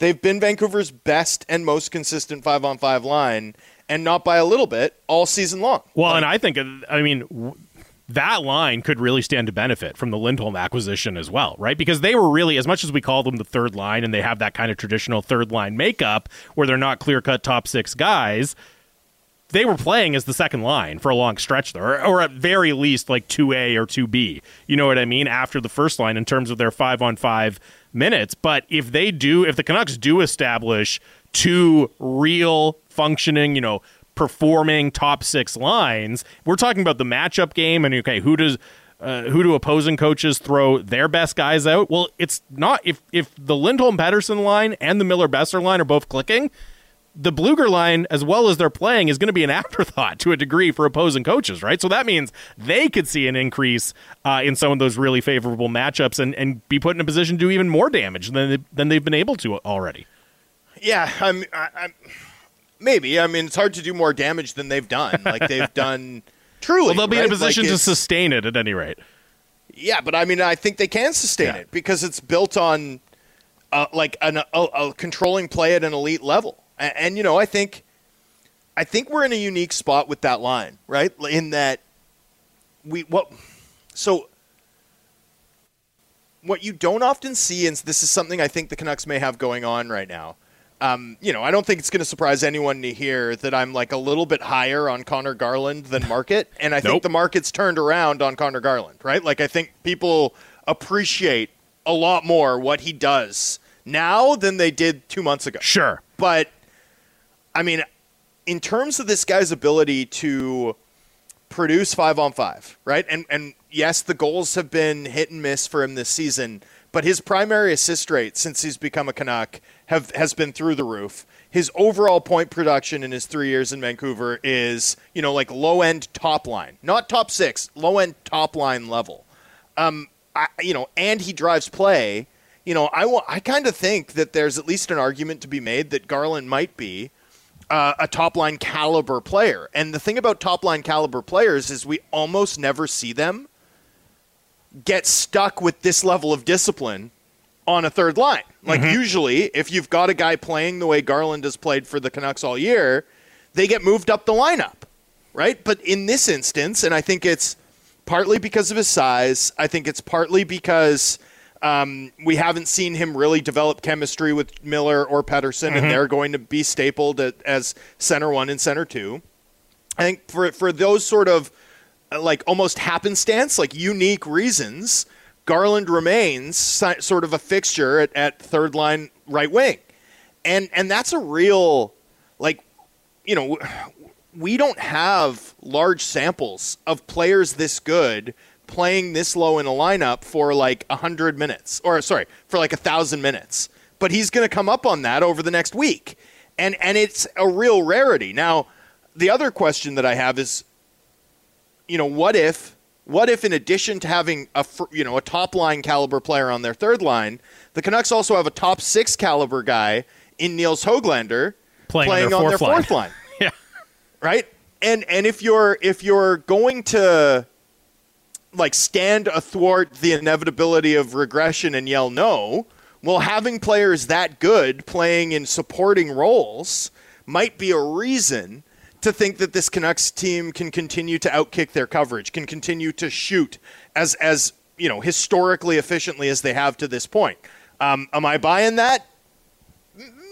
Speaker 3: they've been Vancouver's best and most consistent five on five line, and not by a little bit all season long.
Speaker 1: Well, and I think, I mean, that line could really stand to benefit from the Lindholm acquisition as well, right? Because they were really, as much as we call them the third line and they have that kind of traditional third line makeup where they're not clear cut top six guys, they were playing as the second line for a long stretch there, or, or at very least like 2A or 2B. You know what I mean? After the first line in terms of their five on five minutes. But if they do, if the Canucks do establish two real functioning, you know, performing top six lines, we're talking about the matchup game. And okay, who does. Uh, who do opposing coaches throw their best guys out? Well, it's not if if the Lindholm Pettersson line and the Miller Boeser line are both clicking, the Blueger line, as well as they're playing, is going to be an (laughs) afterthought to a degree for opposing coaches, right? So that means they could see an increase uh, in some of those really favorable matchups and, and be put in a position to do even more damage than they, than they've been able to already.
Speaker 3: Yeah, I'm, I, I'm maybe. I mean, it's hard to do more damage than they've done. Like they've (laughs) done truly.
Speaker 1: Well, they'll be in a position
Speaker 3: Like,
Speaker 1: to sustain it at any rate.
Speaker 3: Yeah, but I mean, I think they can sustain
Speaker 1: Yeah.
Speaker 3: it because it's built on uh, like an, a, a controlling play at an elite level. And, and you know, I think, I think we're in a unique spot with that line, right? In that we what so what you don't often see, and this is something I think the Canucks may have going on right now. Um, you know, I don't think it's going to surprise anyone to hear that I'm like a little bit higher on Conor Garland than market, and I think the market's turned around on Conor Garland, right? Like I think people appreciate a lot more what he does now than they did two months ago.
Speaker 1: Sure.
Speaker 3: But I mean, in terms of this guy's ability to produce five on five, right? And and yes, the goals have been hit and miss for him this season, but his primary assist rate since he's become a Canuck have has been through the roof. His overall point production in his three years in Vancouver is, you know, like low end top line, not top six, low end top line level. Um, I, you know, and he drives play. You know, I I kind of think that there's at least an argument to be made that Garland might be uh, a top line caliber player. And the thing about top line caliber players is we almost never see them get stuck with this level of discipline on a third line. Like usually, if you've got a guy playing the way Garland has played for the Canucks all year, they get moved up the lineup, right? But in this instance, and I think it's partly because of his size, I think it's partly because um, we haven't seen him really develop chemistry with Miller or Pettersson, and they're going to be stapled at, as center one and center two. I think for for those sort of Uh, like almost happenstance, like unique reasons, Garland remains si- sort of a fixture at, at third line right wing, and and that's a real like you know we don't have large samples of players this good playing this low in a lineup for like 100 minutes or sorry for like a thousand minutes. But he's going to come up on that over the next week. And and it's a real rarity. Now the other question that i have is you know what if what if in addition to having a you know a top line caliber player on their third line the canucks also have a top six caliber guy in nils hoglander
Speaker 1: Playing on their
Speaker 3: on their
Speaker 1: fourth line.
Speaker 3: fourth line (laughs)
Speaker 1: Yeah.
Speaker 3: right? And and if you're if you're going to like stand athwart the inevitability of regression and yell no. Well, having players that good playing in supporting roles might be a reason to think that this Canucks team can continue to outkick their coverage, can continue to shoot as as you know historically efficiently as they have to this point. Um, am I buying that?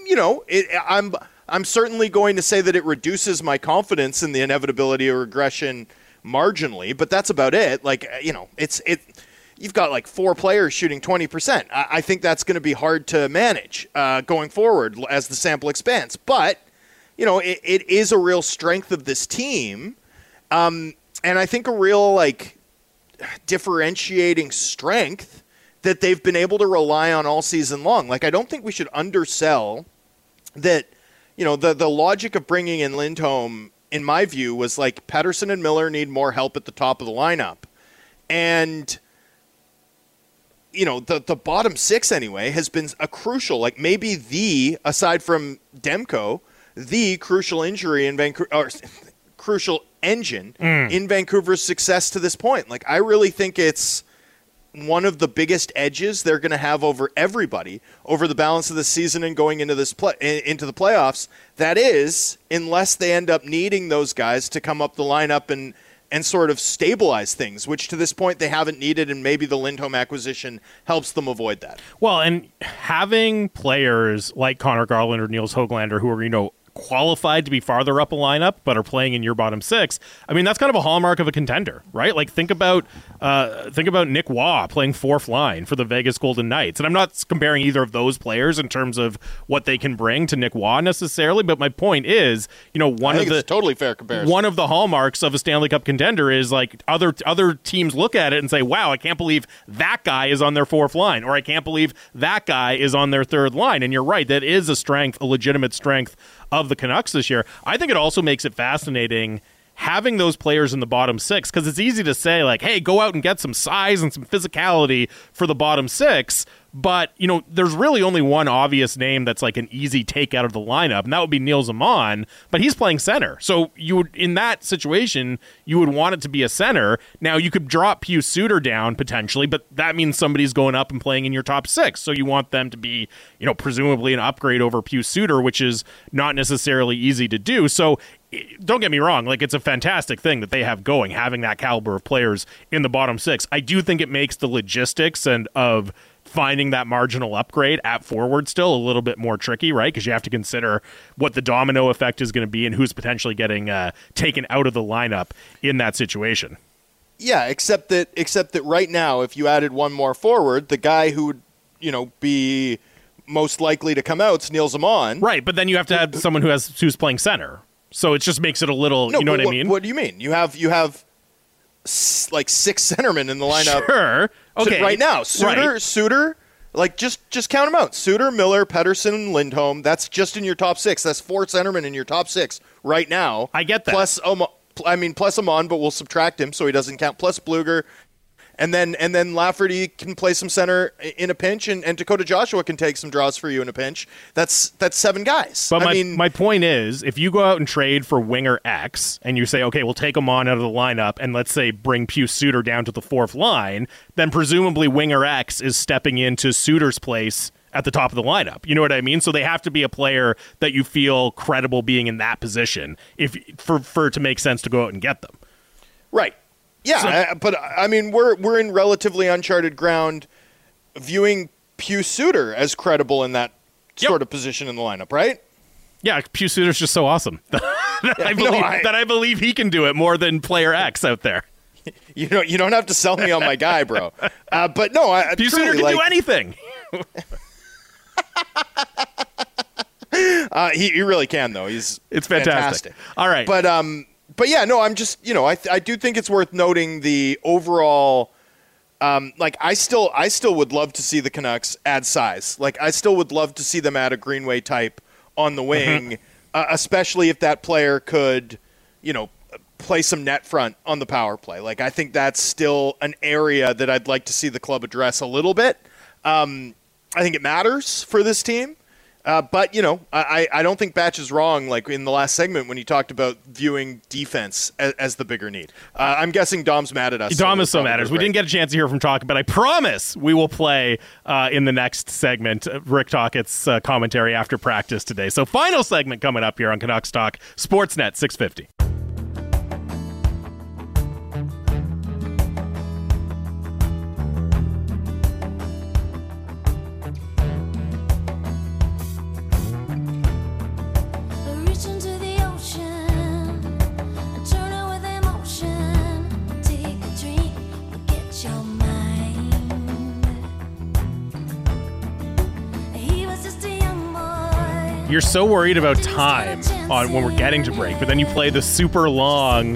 Speaker 3: You know, it, I'm I'm certainly going to say that it reduces my confidence in the inevitability of regression marginally, but that's about it. Like you know, it's it. You've got like four players shooting 20%. I, I think that's going to be hard to manage uh, going forward as the sample expands. But you know, it, it is a real strength of this team. Um, and I think a real, like, differentiating strength that they've been able to rely on all season long. Like, I don't think we should undersell that, you know, the, the logic of bringing in Lindholm, in my view, was like Pettersson and Miller need more help at the top of the lineup. And, you know, the, the bottom six, anyway, has been a crucial, like, maybe the, aside from Demko, the crucial injury in Vancouver, crucial engine mm. in Vancouver's success to this point. Like, I really think it's one of the biggest edges they're going to have over everybody over the balance of the season and going into this play, into the playoffs. That is, unless they end up needing those guys to come up the lineup and and sort of stabilize things, which to this point they haven't needed, and maybe the Lindholm acquisition helps them avoid that.
Speaker 1: Well, and having players like Conor Garland or Nils Hoglander who are, you know, qualified to be farther up a lineup but are playing in your bottom six i mean that's kind of a hallmark of a contender right? Like think about uh, think about nick waugh playing fourth line for the vegas golden knights. And i'm not comparing either of those players in terms of what they can bring to nick waugh necessarily but my point is you know one of the
Speaker 3: totally fair comparison.
Speaker 1: one of the hallmarks of a stanley cup contender is like other other teams look at it and say wow i can't believe that guy is on their fourth line or i can't believe that guy is on their third line. And you're right that is a strength a legitimate strength of the Canucks this year. I think it also makes it fascinating having those players in the bottom six because it's easy to say like hey go out and get some size and some physicality for the bottom six but, you know, there's really only one obvious name that's like an easy take out of the lineup, and that would be Nils Aman, but he's playing center. So you would in that situation, you would want it to be a center. Now you could drop Pius Suter down potentially, but that means somebody's going up and playing in your top six. So you want them to be, you know, presumably an upgrade over Pius Suter, which is not necessarily easy to do. So don't get me wrong, like it's a fantastic thing that they have going, having that caliber of players in the bottom six. I do think it makes the logistics and of finding that marginal upgrade at forward still a little bit more tricky, right? Because you have to consider what the domino effect is going to be and who's potentially getting uh, taken out of the lineup in that situation.
Speaker 3: Yeah, except that except that right now, if you added one more forward, the guy who would you know be most likely to come out is Nils Aman.
Speaker 1: Right, but then you have to have someone who has who's playing center. So it just makes it a little. No, you know what,
Speaker 3: what
Speaker 1: I mean?
Speaker 3: What do you mean? You have you have like six centermen in the lineup.
Speaker 1: Sure. Okay.
Speaker 3: Right now, Suter,
Speaker 1: right.
Speaker 3: Suter, like just just count them out. Suter, Miller, Pettersson, Lindholm. That's just in your top six. That's four centermen in your top six right now.
Speaker 1: I get that.
Speaker 3: Plus, I mean, plus Aman, but we'll subtract him so he doesn't count. Plus Blueger, and then and then Lafferty can play some center in a pinch, and, and Dakota Joshua can take some draws for you in a pinch. That's that's seven guys.
Speaker 1: But
Speaker 3: I
Speaker 1: my,
Speaker 3: mean,
Speaker 1: my point is, if you go out and trade for winger X, and you say, okay, we'll take him on out of the lineup, and let's say bring Pius Suter down to the fourth line, then presumably winger X is stepping into Suter's place at the top of the lineup. You know what I mean? So they have to be a player that you feel credible being in that position if for for it to make sense to go out and get them.
Speaker 3: Right. Yeah, so, I, but I mean, we're we're in relatively uncharted ground, viewing Pius Suter as credible in that yep. sort of position in the lineup, right?
Speaker 1: Yeah, Pius Suter's just so awesome (laughs) that, I believe, no, I, that I believe he can do it more than player X out there.
Speaker 3: You don't you don't have to sell me on my guy, bro. (laughs) Uh, but no, I,
Speaker 1: Pius Suter can
Speaker 3: like,
Speaker 1: do anything. (laughs)
Speaker 3: uh, he, he really can though. He's
Speaker 1: it's fantastic.
Speaker 3: fantastic.
Speaker 1: All right,
Speaker 3: but um, but yeah, no, I'm just you know I I do think it's worth noting the overall. Um, like I still I still would love to see the Canucks add size. Like I still would love to see them add a Greenway type on the wing, mm-hmm. uh, especially if that player could, you know, play some net front on the power play. Like I think that's still an area that I'd like to see the club address a little bit. Um, I think it matters for this team. Uh, but you know, I, I don't think Batch is wrong. Like in the last segment when he talked about viewing defense as, as the bigger need, uh, I'm guessing Dom's mad at us.
Speaker 1: Dom is so mad at us. We didn't get a chance to hear from Talk, but I promise we will play uh, in the next segment uh, Rick Tocchet's uh, commentary after practice today. So, final segment coming up here on Canucks Talk Sportsnet 650. You're so worried about time on when we're getting to break, but then you play the super long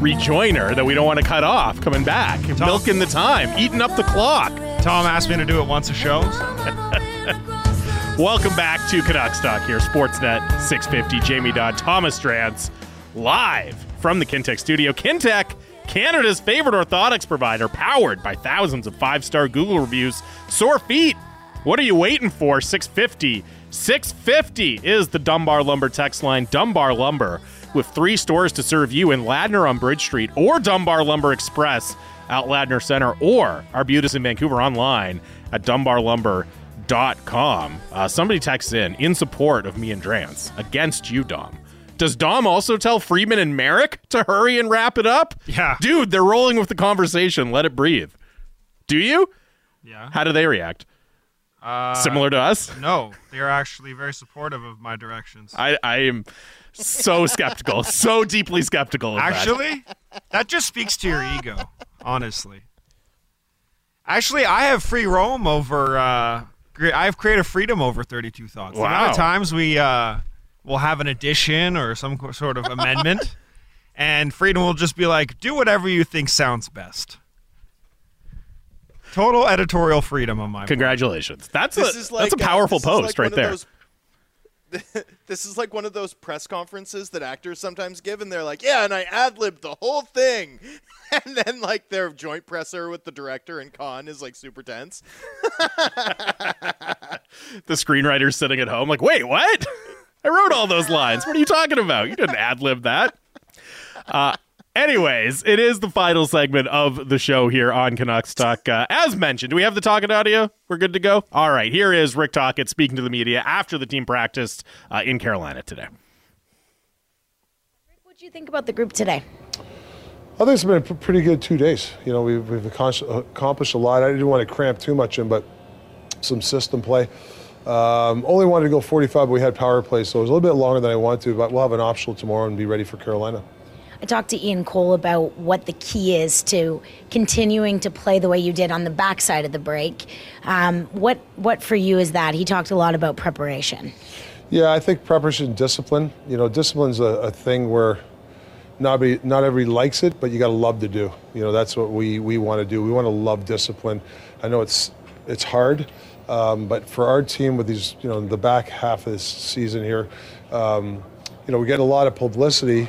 Speaker 1: rejoiner that we don't want to cut off coming back. Milking the time, eating up the clock.
Speaker 5: Tom asked me to do it once a show. (laughs)
Speaker 1: Welcome back to Canucks Talk here, Sportsnet 650. Jamie Dodd, Thomas Drance, live from the Kintec studio. Kintec, Canada's favorite orthotics provider, powered by thousands of five star Google reviews. Sore feet, what are you waiting for? 650. 650 is the Dunbar Lumber text line. Dunbar Lumber, with three stores to serve you in Ladner on Bridge Street or Dunbar Lumber Express out Ladner Center or Arbutus in Vancouver online at dunbarlumber.com. Uh, somebody texts in in support of me and Drance against you, Dom. Does Dom also tell Friedman and Marek to hurry and wrap it up?
Speaker 5: Yeah.
Speaker 1: Dude, they're rolling with the conversation. Let it breathe. Do you?
Speaker 5: Yeah.
Speaker 1: How do they react?
Speaker 5: Uh,
Speaker 1: Similar to us?
Speaker 5: No, they're actually very supportive of my directions.
Speaker 1: I, I am so (laughs) skeptical, so deeply skeptical of that.
Speaker 5: Actually, that just speaks to your ego, honestly. Actually, I have free roam over. Uh, I have creative freedom over 32 thoughts. The amount
Speaker 1: Wow.
Speaker 5: of times we uh, will have an addition or some sort of amendment, (laughs) and Friedman will just be like, "Do whatever you think sounds best." Total editorial freedom on my part.
Speaker 1: Congratulations. That's
Speaker 3: This
Speaker 1: a
Speaker 3: is like
Speaker 1: that's a
Speaker 3: uh,
Speaker 1: powerful
Speaker 3: this is like
Speaker 1: post right there.
Speaker 3: those- (laughs) this is like one of those press conferences that actors sometimes give, and they're like, "Yeah, and I ad libbed the whole thing," (laughs) and then like their joint presser with the director and Khan is like super tense. (laughs)
Speaker 1: the screenwriter's sitting at home like, wait, what? I wrote all those lines. What are you talking about? You didn't ad lib that. Uh, anyways, it is the final segment of the show here on Canucks Talk. Uh, as mentioned, do we have the talking audio? We're good to go? All right, here is Rick Tocchet speaking to the media after the team practiced uh, in Carolina today.
Speaker 6: What do you think about the group today?
Speaker 7: I think it's been a p- pretty good two days. You know, we've, we've accomplished a lot. I didn't want to cramp too much in, but some system play. Um, only wanted to go 45, but we had power play, so it was a little bit longer than I wanted to. But we'll have an optional tomorrow and be ready for Carolina.
Speaker 6: I talked to Ian Cole about what the key is to continuing to play the way you did on the backside of the break. Um, what what for you is that? He talked a lot about preparation.
Speaker 7: Yeah, I think preparation, discipline. You know, discipline's a, a thing where not be, not everybody likes it, but you got to love to do. You know, that's what we, we want to do. We want to love discipline. I know it's it's hard, um, but for our team with these, you know, the back half of this season here, um, you know, we get a lot of publicity,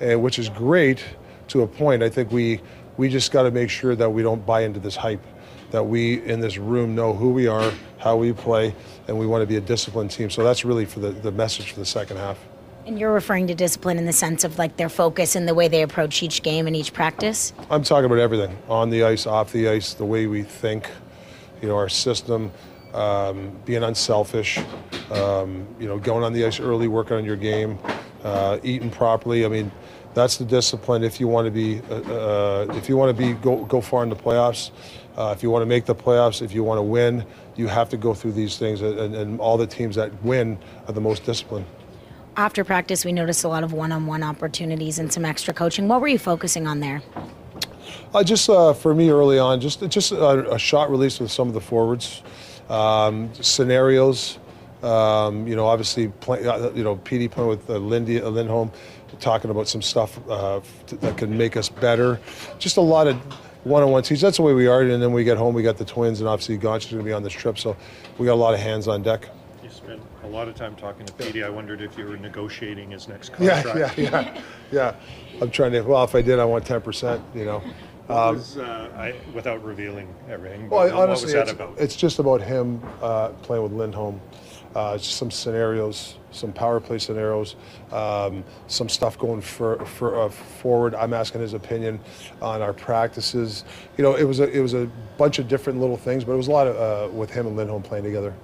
Speaker 7: uh, which is great to a point. I think we we just got to make sure that we don't buy into this hype. That we in this room know who we are, how we play, and we want to be a disciplined team. So that's really for the, the message for the second half.
Speaker 6: And you're referring to discipline in the sense of like their focus and the way they approach each game and each practice.
Speaker 7: I'm talking about everything on the ice, off the ice, the way we think, you know, our system, um, being unselfish, um, you know, going on the ice early, working on your game, uh, eating properly. I mean, that's the discipline. If you want to be, uh, uh, if you want to be go go far in the playoffs, uh, if you want to make the playoffs, if you want to win, you have to go through these things. And, and all the teams that win are the most disciplined.
Speaker 6: After practice, we noticed a lot of one-on-one opportunities and some extra coaching. What were you focusing on there?
Speaker 7: Uh, just uh, for me early on, just just a, a shot release with some of the forwards, um, scenarios. Um, you know, obviously, play, uh, you know, Petey playing with uh, Lindy uh, Lindholm, talking about some stuff uh, that can make us better. Just a lot of one-on-one teams. That's the way we are. And then we get home, we got the twins, and obviously Gonch is going to be on this trip, so we got a lot of hands on deck.
Speaker 8: You spent a lot of time talking to Petey. I wondered if you were negotiating his next contract.
Speaker 7: yeah, yeah, yeah. I'm trying to. Well, if I did, I want 10%. You know,
Speaker 8: What was, uh, I, without revealing everything,
Speaker 7: Well, honestly,
Speaker 8: was that
Speaker 7: it's,
Speaker 8: about?
Speaker 7: it's just about him uh, playing with Lindholm. Uh, some scenarios, some power play scenarios, um, some stuff going for, for, uh, forward. I'm asking his opinion on our practices. You know, it was a it was a bunch of different little things, but it was a lot of uh, with him and Lindholm playing together.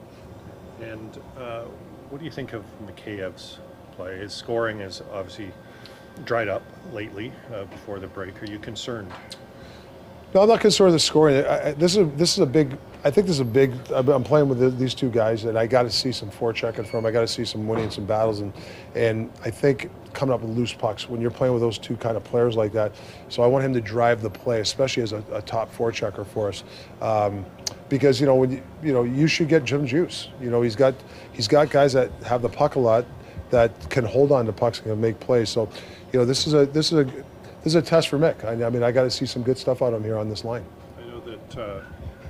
Speaker 8: And uh, what do you think of Mikheyev's play? His scoring is obviously dried up lately uh, before the break. Are you concerned?
Speaker 7: No, I'm not concerned with the scoring. I, I, this is this is a big. I think this is a big. I'm playing with the, these two guys, and I got to see some forechecking from. I got to see some winning some battles, and and I think coming up with loose pucks when you're playing with those two kind of players like that. So I want him to drive the play, especially as a, a top forechecker for us, um, because you know when you, you know you should get Jim Juice. You know he's got he's got guys that have the puck a lot, that can hold on to pucks and can make plays. So, you know this is a this is a this is a test for Mick. I, I mean I got to see some good stuff out of him here on this line.
Speaker 8: I know that uh,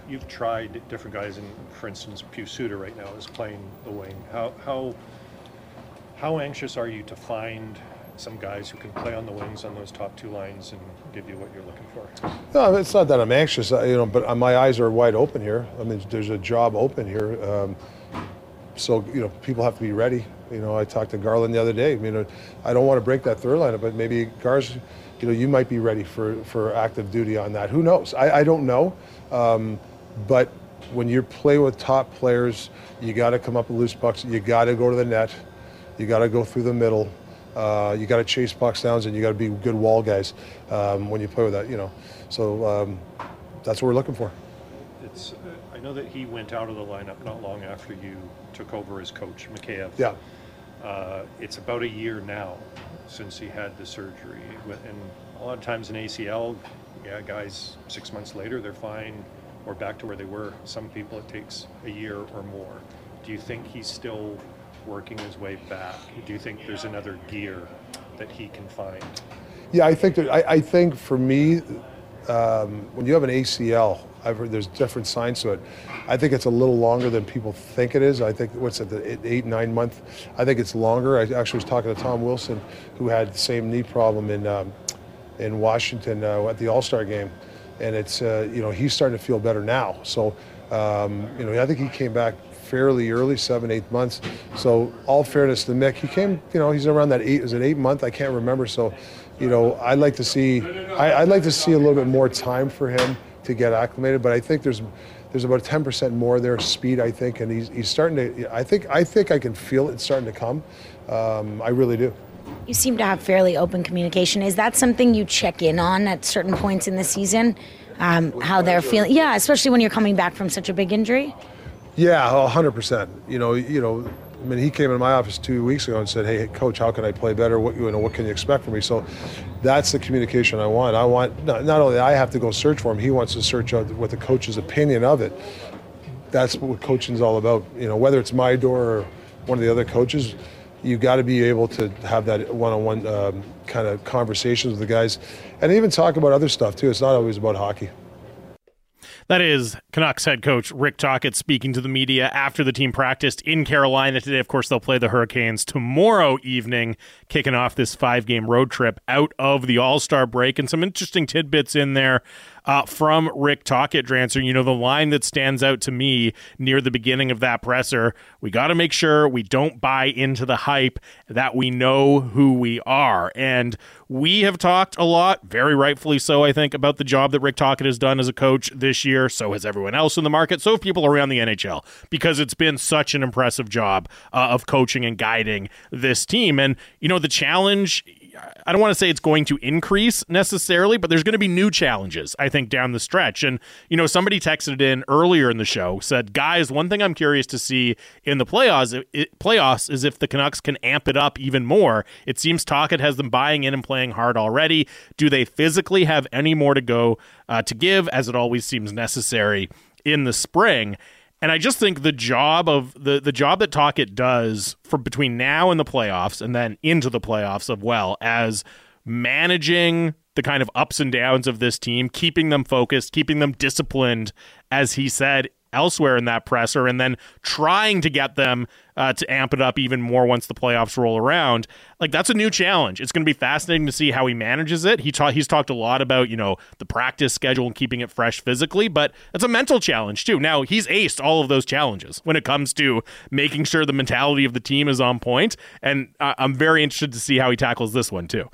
Speaker 8: you've tried different guys, and for instance, Pius Suter right now is playing the wing. How how how anxious are you to find some guys who can play on the wings on those top two lines and give you what you're looking for?
Speaker 7: No, it's not that I'm anxious, uh, you know, but uh, my eyes are wide open here. I mean, there's a job open here. Um, so, you know, people have to be ready. You know, I talked to Garland the other day. I mean, uh, I don't want to break that third line, but maybe Gars, you know, you might be ready for, for active duty on that. Who knows? I, I don't know. Um, but when you play with top players, you got to come up with loose pucks. You got to go to the net. You got to go through the middle. Uh, you got to chase pucks downs, and you got to be good wall guys um, when you play with that. You know, so um, that's what we're looking for.
Speaker 8: It's uh, I know that he went out of the lineup not long after you took over as coach, Mikheyev.
Speaker 7: Yeah.
Speaker 8: Uh, it's about a year now since he had the surgery, and a lot of times in ACL, yeah, guys six months later they're fine or back to where they were. Some people it takes a year or more. Do you think he's still working his way back? Do you think there's another gear that he can find?
Speaker 7: Yeah, I think that I, I think for me, um, when you have an ACL, I've heard there's different signs to it. I think it's a little longer than people think it is. I think what's it, the eight nine month? I think it's longer. I actually was talking to Tom Wilson, who had the same knee problem in um, in Washington uh, at the All Star game, and it's uh, you know he's starting to feel better now. So um, you know I think he came back fairly early, seven eight months. So all fairness to Mick, he came you know he's around that eight is it eight month? I can't remember. So you know I'd like to see I'd like to see a little bit more time for him to get acclimated. But I think there's there's about 10% more there speed I think, and he's, he's starting to. I think I think I can feel it starting to come. Um, I really do.
Speaker 6: You seem to have fairly open communication. Is that something you check in on at certain points in the season? Um, how they're feeling? Yeah, especially when you're coming back from such a big injury.
Speaker 7: Yeah, hundred percent. You know, you know, I mean, he came into my office two weeks ago and said, "Hey, coach, how can I play better? What you know, what can you expect from me?" So, that's the communication I want. I want not, not only I have to go search for him, he wants to search out what the coach's opinion of it. That's what coaching's all about. You know, whether it's my door or one of the other coaches, you got to be able to have that one-on-one um, kind of conversations with the guys, and even talk about other stuff too. It's not always about hockey.
Speaker 1: That is Canucks head coach Rick Tocchet speaking to the media after the team practiced in Carolina today. Of course, they'll play the Hurricanes tomorrow evening, kicking off this five game road trip out of the All Star break. And some interesting tidbits in there uh, from Rick Tocchet, Drancer. You know, the line that stands out to me near the beginning of that presser we got to make sure we don't buy into the hype, that we know who we are. And we have talked a lot, very rightfully so, I think, about the job that Rick Tocchet has done as a coach this year. So has everyone else in the market. So have people around the NHL, because it's been such an impressive job uh, of coaching and guiding this team. And, you know, the challenge. I don't want to say it's going to increase necessarily, but there's going to be new challenges, I think, down the stretch. And, you know, somebody texted in earlier in the show, said, guys, one thing I'm curious to see in the playoffs, it, playoffs is if the Canucks can amp it up even more. It seems Tocchet has them buying in and playing hard already. Do they physically have any more to go uh, to give, as it always seems necessary in the spring? And I just think the job of the the job that Tocchet does for between now and the playoffs and then into the playoffs of well as managing the kind of ups and downs of this team, keeping them focused, keeping them disciplined, as he said, elsewhere in that presser and then trying to get them uh, to amp it up even more once the playoffs roll around. Like that's a new challenge. It's going to be fascinating to see how he manages it. He ta- he's talked a lot about you know the practice schedule and keeping it fresh physically, but it's a mental challenge too. Now he's aced all of those challenges when it comes to making sure the mentality of the team is on point, and I- I'm very interested to see how he tackles this one too.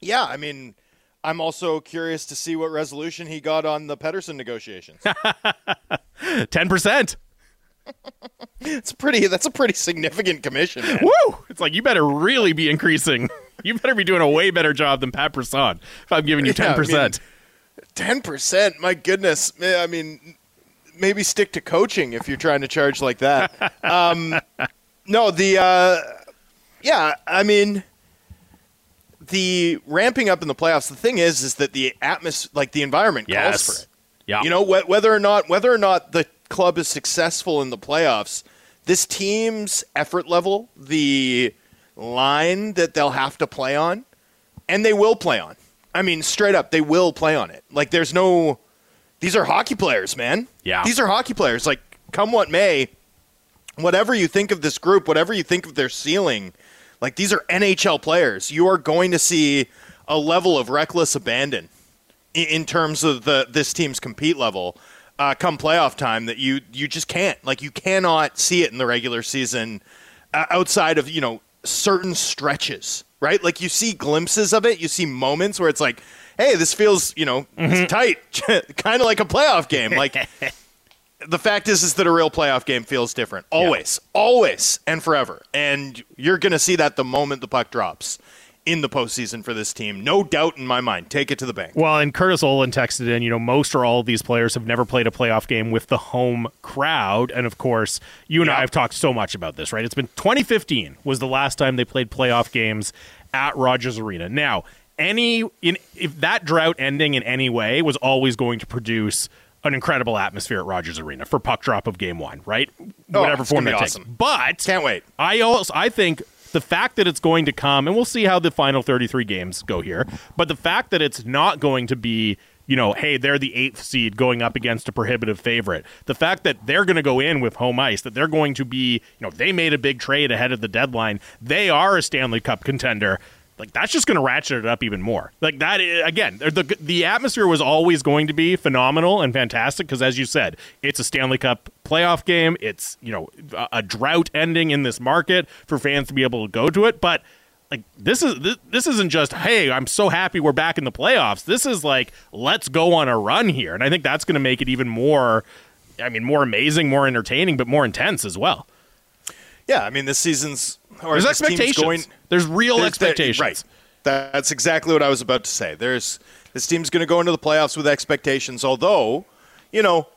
Speaker 3: Yeah, I mean, I'm also curious to see what resolution he got on the Pettersson negotiations. (laughs)
Speaker 1: Ten percent.
Speaker 3: it's pretty. That's a pretty significant commission. Man.
Speaker 1: Woo! It's like you better really be increasing. (laughs) You better be doing a way better job than Pat Brisson if I'm giving you ten percent.
Speaker 3: Ten percent. My goodness. I mean, maybe stick to coaching if you're trying to charge like that. (laughs) um, no, the uh, yeah. I mean, the ramping up in the playoffs. The thing is, is that the atmosphere, like the environment,
Speaker 1: Yes.
Speaker 3: calls for it.
Speaker 1: Yeah.
Speaker 3: You know, wh- whether or not whether or not the club is successful in the playoffs, this team's effort level, the line that they'll have to play on, and they will play on. I mean, straight up, they will play on it. Like, there's no. These are hockey players, man.
Speaker 1: Yeah.
Speaker 3: These are hockey players. Like, come what may, whatever you think of this group, whatever you think of their ceiling, like these are NHL players. You are going to see a level of reckless abandon in, in terms of the this team's compete level uh, come playoff time that you you just can't. Like you cannot see it in the regular season uh, outside of you know certain stretches right? Like you see glimpses of it. You see moments where it's like hey this feels you know it's tight. (laughs) Kind of like a playoff game. Like (laughs) the fact is is that a real playoff game feels different. Always always and forever. And you're going to see that the moment the puck drops in the postseason for this team. No doubt in my mind. Take it to the bank.
Speaker 1: Well, and Curtis Olin texted in, you know, most or all of these players have never played a playoff game with the home crowd. And of course, you and I have talked so much about this, right? It's been 2015 was the last time they played playoff games at Rogers Arena. Now, any in if that drought ending in any way was always going to produce an incredible atmosphere at Rogers Arena for puck drop of game one, right? Whatever
Speaker 3: Oh, it's
Speaker 1: form that
Speaker 3: be
Speaker 1: takes. But
Speaker 3: Can't wait.
Speaker 1: I also I think the fact that it's going to come, and we'll see how the final 33 games go here, but the fact that it's not going to be, you know, hey, they're the eighth seed going up against a prohibitive favorite. The fact that they're going to go in with home ice, that they're going to be, you know, they made a big trade ahead of the deadline. They are a Stanley Cup contender. Like that's just going to ratchet it up even more. Like that again, the the atmosphere was always going to be phenomenal and fantastic because, as you said, it's a Stanley Cup playoff game. It's you know a, a drought ending in this market for fans to be able to go to it. But like this is this, this isn't just hey, I'm so happy we're back in the playoffs. This is like let's go on a run here, and I think that's going to make it even more. I mean, more amazing, more entertaining, but more intense as well.
Speaker 3: yeah i mean this season's or
Speaker 1: There's expectations.
Speaker 3: going
Speaker 1: There's real
Speaker 3: There's the-
Speaker 1: expectations.
Speaker 3: right. That's exactly what I was about to say. There's this team's going to go into the playoffs with expectations. Although, you know,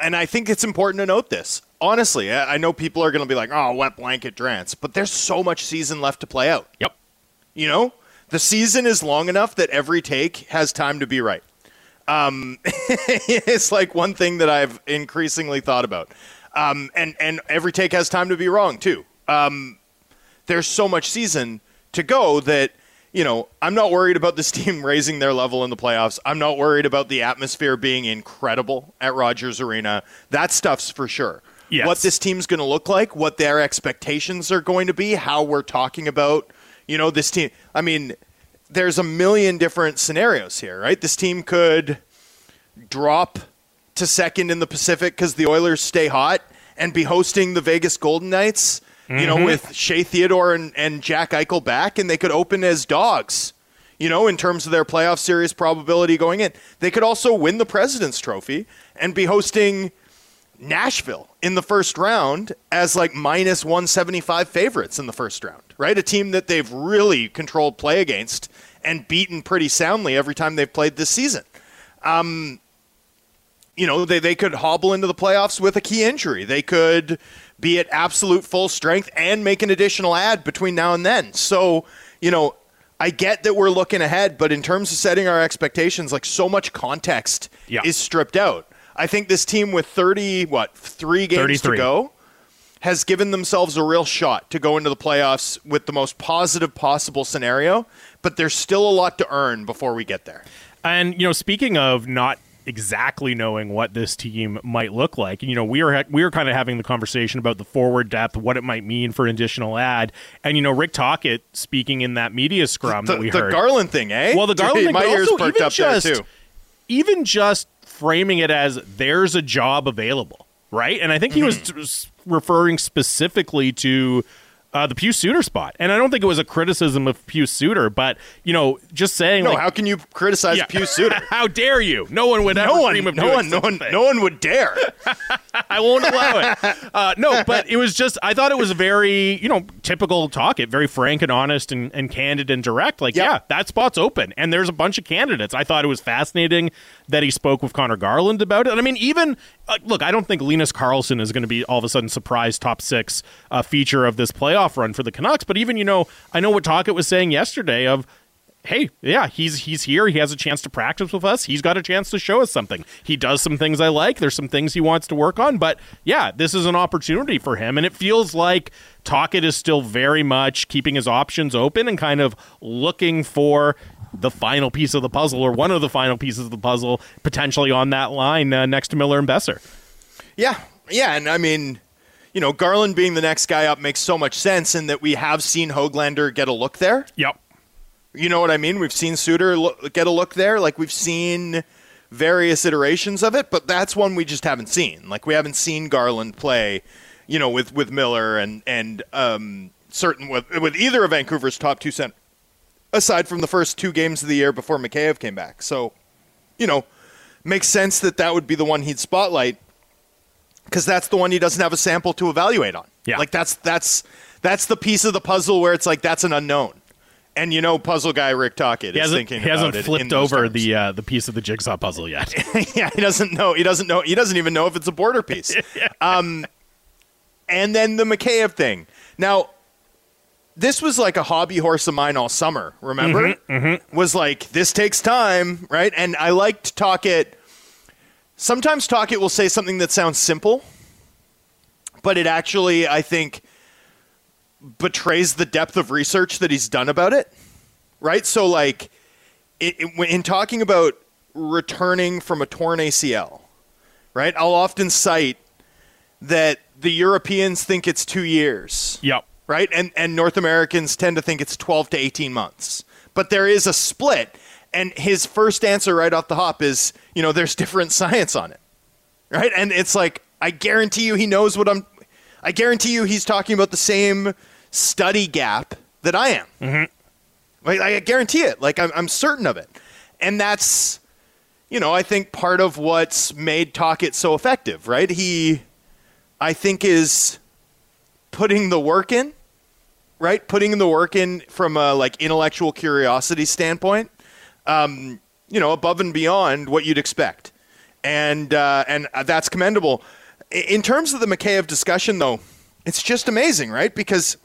Speaker 3: and I think it's important to note this. Honestly, I I know people are going to be like, "Oh, wet blanket Drance," but there's so much season left to play out.
Speaker 1: Yep.
Speaker 3: You know, the season is long enough that every take has time to be right. Um, (laughs) it's like one thing that I've increasingly thought about, um, and and every take has time to be wrong too. Um, there's so much season to go that you know I'm not worried about this (laughs) team raising their level in the playoffs. I'm not worried about the atmosphere being incredible at Rogers Arena. That stuff's for sure.
Speaker 1: Yes.
Speaker 3: What this team's going to look like, what their expectations are going to be, how we're talking about, you know, this team. I mean, there's a million different scenarios here, right? This team could drop to second in the Pacific because the Oilers stay hot and be hosting the Vegas Golden Knights, you know, with Shea Theodore and, and Jack Eichel back, and they could open as dogs, you know, in terms of their playoff series probability going in. They could also win the President's Trophy and be hosting Nashville in the first round as like minus 175 favorites in the first round, right? A team that they've really controlled play against and beaten pretty soundly every time they've played this season. Um, you know, they, they could hobble into the playoffs with a key injury. They could be at absolute full strength and make an additional ad between now and then. So, you know, I get that we're looking ahead, but in terms of setting our expectations, like so much context
Speaker 1: Yeah.
Speaker 3: is stripped out. I think this team with 30, what, three games
Speaker 1: 33.
Speaker 3: to go has given themselves a real shot to go into the playoffs with the most positive possible scenario, but there's still a lot to earn before we get there.
Speaker 1: And you know, speaking of not exactly knowing what this team might look like. And, you know, we were we were kind of having the conversation about the forward depth, what it might mean for an additional ad, and you know, Rick Tocchet speaking in that media scrum
Speaker 3: The,
Speaker 1: that we
Speaker 3: the
Speaker 1: heard.
Speaker 3: The Garland thing, eh?
Speaker 1: Well, the Garland thing,
Speaker 3: my ears
Speaker 1: also
Speaker 3: perked
Speaker 1: even
Speaker 3: up
Speaker 1: just,
Speaker 3: there too.
Speaker 1: even just framing it as there's a job available, right? And I think he
Speaker 3: Mm-hmm.
Speaker 1: was referring specifically to uh, the Pius Suter spot, and I don't think it was a criticism of Pius Suter, but you know, just saying,
Speaker 3: No,
Speaker 1: like,
Speaker 3: how can you criticize
Speaker 1: Yeah.
Speaker 3: Pius Suter? (laughs)
Speaker 1: how dare you? No one would ever
Speaker 3: no one,
Speaker 1: dream of
Speaker 3: no
Speaker 1: doing
Speaker 3: one, no one, no one would dare. (laughs)
Speaker 1: I won't allow it. Uh, no, (laughs) but it was just I thought it was a very you know typical talk. It very frank and honest and, and candid and direct. Like
Speaker 3: Yep.
Speaker 1: yeah, that spot's open, and there's a bunch of candidates. I thought it was fascinating that he spoke with Conor Garland about it. And I mean, even uh, look, I don't think Linus Karlsson is going to be all of a sudden surprise top six uh, feature of this playoff run for the Canucks. But even you know, I know what Tocchet was saying yesterday of hey, yeah, he's he's here. He has a chance to practice with us. He's got a chance to show us something. He does some things I like. There's some things he wants to work on, but yeah, this is an opportunity for him, and it feels like Tocchet is still very much keeping his options open and kind of looking for the final piece of the puzzle or one of the final pieces of the puzzle potentially on that line uh, next to Miller and Boeser.
Speaker 3: Yeah, yeah, and I mean, you know, Garland being the next guy up makes so much sense in that we have seen Hoglander get a look there.
Speaker 1: Yep.
Speaker 3: You know what I mean? We've seen Suter lo- get a look there. Like we've seen various iterations of it, but that's one we just haven't seen. Like we haven't seen Garland play, you know, with with Miller and and um, certain with with either of Vancouver's top two cent aside from the first two games of the year before Mikheyev came back. So, you know, makes sense that that would be the one he'd spotlight because that's the one he doesn't have a sample to evaluate on.
Speaker 1: Yeah.
Speaker 3: like that's that's that's the piece of the puzzle where it's like that's an unknown. And you know, puzzle guy Rick
Speaker 1: Tocchet
Speaker 3: is thinking
Speaker 1: he hasn't flipped over
Speaker 3: terms.
Speaker 1: the uh, the piece of the jigsaw puzzle yet. (laughs)
Speaker 3: yeah, he doesn't know. He doesn't know. He doesn't even know if it's a border piece. (laughs) Um, and then the Mikheyev thing. Now, this was like a hobby horse of mine all summer. Remember, was like this takes time, right? And I liked Tocchet. Sometimes Tocchet will say something that sounds simple, but it actually, I think, betrays the depth of research that he's done about it. Right. So, like, it, it, in talking about returning from a torn ACL, right? I'll often cite that the Europeans think it's two years,
Speaker 1: yep.
Speaker 3: right? And and North Americans tend to think it's twelve to eighteen months. But there is a split, and his first answer right off the hop is, you know, there's different (laughs) science on it, right? And it's like I guarantee you, he knows what I'm. I guarantee you, he's talking about the same study gap that I am. Mm-hmm. Like I guarantee it. Like I'm, I'm certain of it, and that's, you know, I think part of what's made Tocchet so effective, right? He, I think, is putting the work in, right? Putting the work in from a like intellectual curiosity standpoint, um, you know, above and beyond what you'd expect, and uh, and that's commendable. In terms of the Mikheyev discussion, though, it's just amazing, right? Because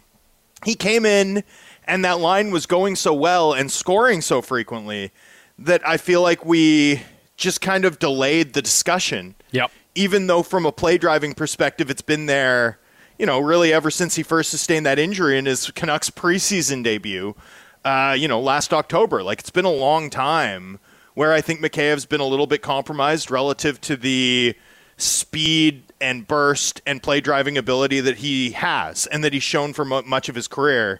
Speaker 3: he came in and that line was going so well and scoring so frequently that I feel like we just kind of delayed the discussion.
Speaker 1: Yep.
Speaker 3: Even though from a play driving perspective it's been there, you know, really ever since he first sustained that injury in his Canucks preseason debut, uh, you know, last October. Like it's been a long time where I think Mikheyev's been a little bit compromised relative to the speed and burst and play driving ability that he has and that he's shown for mu much of his career.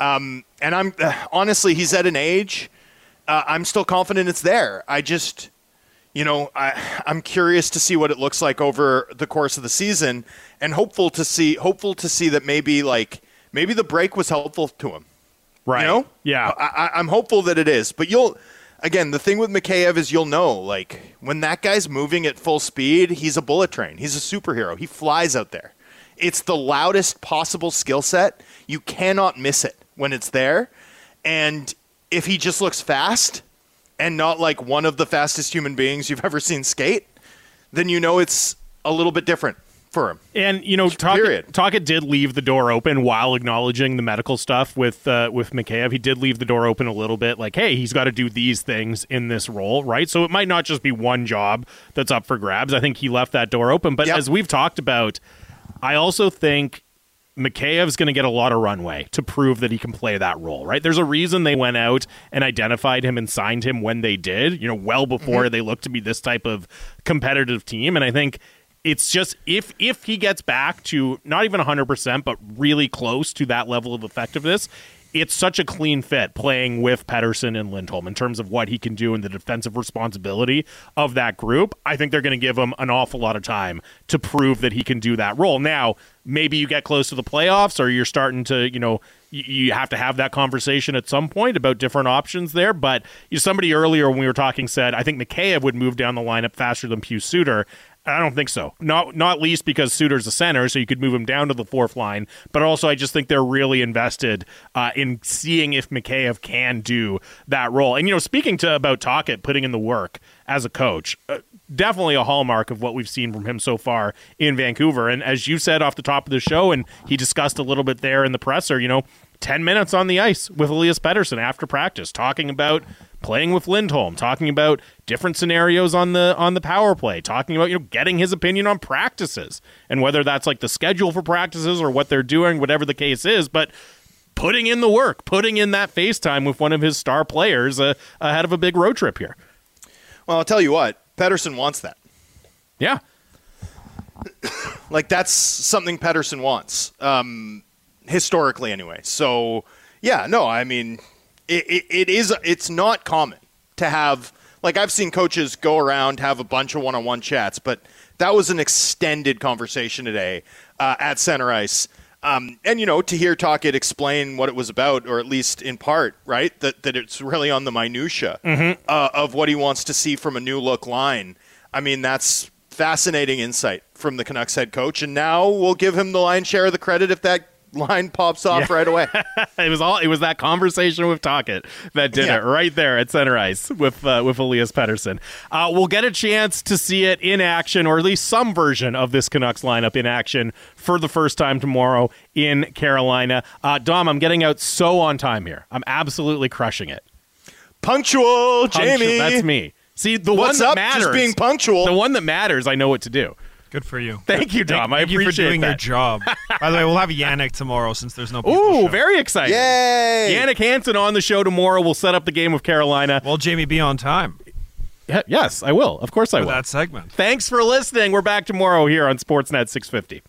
Speaker 3: Um, and I'm uh, (sighs) honestly, he's at an age. Uh, I'm still confident it's there. I just, you know, I, (sighs) I'm curious to see what it looks like over the course of the season, and hopeful to see, hopeful to see that maybe like maybe the break was helpful to him.
Speaker 1: Right.
Speaker 3: You know?
Speaker 1: Yeah.
Speaker 3: I, I, I'm hopeful that it is. But you'll, again, the thing with Mikheyev is you'll know, like, when that guy's moving at full speed, he's a bullet train. He's a superhero. He flies out there. It's the loudest possible skill set. You cannot miss it when it's there. And if he just looks fast and not like one of the fastest human beings you've (laughs) ever seen skate, then you know it's a little bit different for him.
Speaker 1: And you know. Tocchet, Tocchet did leave the door open while acknowledging the medical stuff with uh, with Mikheyev. He did leave the door open a little bit, like, hey, he's got to do these things in this role, right? So it might not just be one job that's up for grabs. I think he left that door open. But
Speaker 3: Yep.
Speaker 1: as we've talked about, I also think Mikheyev's going to get a lot of runway to prove that he can play that role, right? There's a reason they went out and identified him and signed him when they did, you know, well before they looked to be this type of competitive team. And I think it's just if if he gets back to not even 100% but really close to that level of effectiveness it's such a clean fit playing with Pettersson and Lindholm in terms of what he can do and the defensive responsibility of that group. I think they're going to give him an awful lot of time to prove that he can do that role. Now, maybe you get close to the playoffs or you're starting to, you know, you, have to have that conversation at some point about different options there. But somebody earlier when we were talking said, I think Mikheyev would move down the lineup faster than Pius Suter. I don't think so. Not not least because Suter's a center, so you could move him down to the fourth line. But also, I just think they're really invested uh, in seeing if Mikheyev can do that role. And you know, speaking to about Tocchet putting in the work as a coach, uh, definitely a hallmark of what we've seen from him so far in Vancouver. And as you said off the top of the show, and he discussed a little bit there in the presser, you know, ten minutes on the ice with Elias Pettersson after practice, talking about playing with Lindholm, talking about different scenarios on the on the power play, talking about you know getting his opinion on practices and whether that's like the schedule for practices or what they're doing, whatever the case is, but putting in the work, putting in that FaceTime with one of his star players uh, ahead of a big road trip here.
Speaker 3: Well, I'll tell you what, Pettersson wants that.
Speaker 1: Yeah.
Speaker 3: Like that's something Pettersson wants, um, historically anyway. So yeah, no, I mean, it, it, it is. It's not common to have like I've seen coaches go around have a bunch of one-on-one chats, but that was an extended conversation today uh, at center ice. Um, and you know, to hear Tocchet explain what it was about, or at least in part, right, that that it's really on the minutia uh, of what he wants to see from a new look line. I mean, that's fascinating insight from the Canucks head coach, and now we'll give him the lion's share of the credit if that line pops off right away. (laughs)
Speaker 1: it was all it was that conversation with Tocchet that did
Speaker 3: Yeah.
Speaker 1: it right there at center ice with uh, with Elias Pettersson. Uh, we'll get a chance to see it in action, or at least some version of this Canucks lineup in action for the first time tomorrow in Carolina. Uh, Dom, I'm getting out so on time here. I'm absolutely crushing it.
Speaker 3: Punctual,
Speaker 1: Punctual-
Speaker 3: Jamie.
Speaker 1: that's me. See the
Speaker 3: What's
Speaker 1: one that
Speaker 3: up? Just being punctual.
Speaker 1: The one that matters. I know what to do.
Speaker 5: Good for you.
Speaker 1: Thank you, Dom. I
Speaker 5: Thank you for
Speaker 1: appreciate
Speaker 5: doing your job. By the way, we'll have Jannik tomorrow since there's no.
Speaker 1: Ooh,
Speaker 5: show.
Speaker 1: very exciting.
Speaker 3: Yay!
Speaker 1: Jannik Hansen on the show tomorrow. We'll set up the game with Carolina.
Speaker 5: Well, Jamie, be on time
Speaker 1: yes, I will. Of course I
Speaker 5: for
Speaker 1: will.
Speaker 5: that segment.
Speaker 1: Thanks for listening. We're back tomorrow here on Sportsnet 650.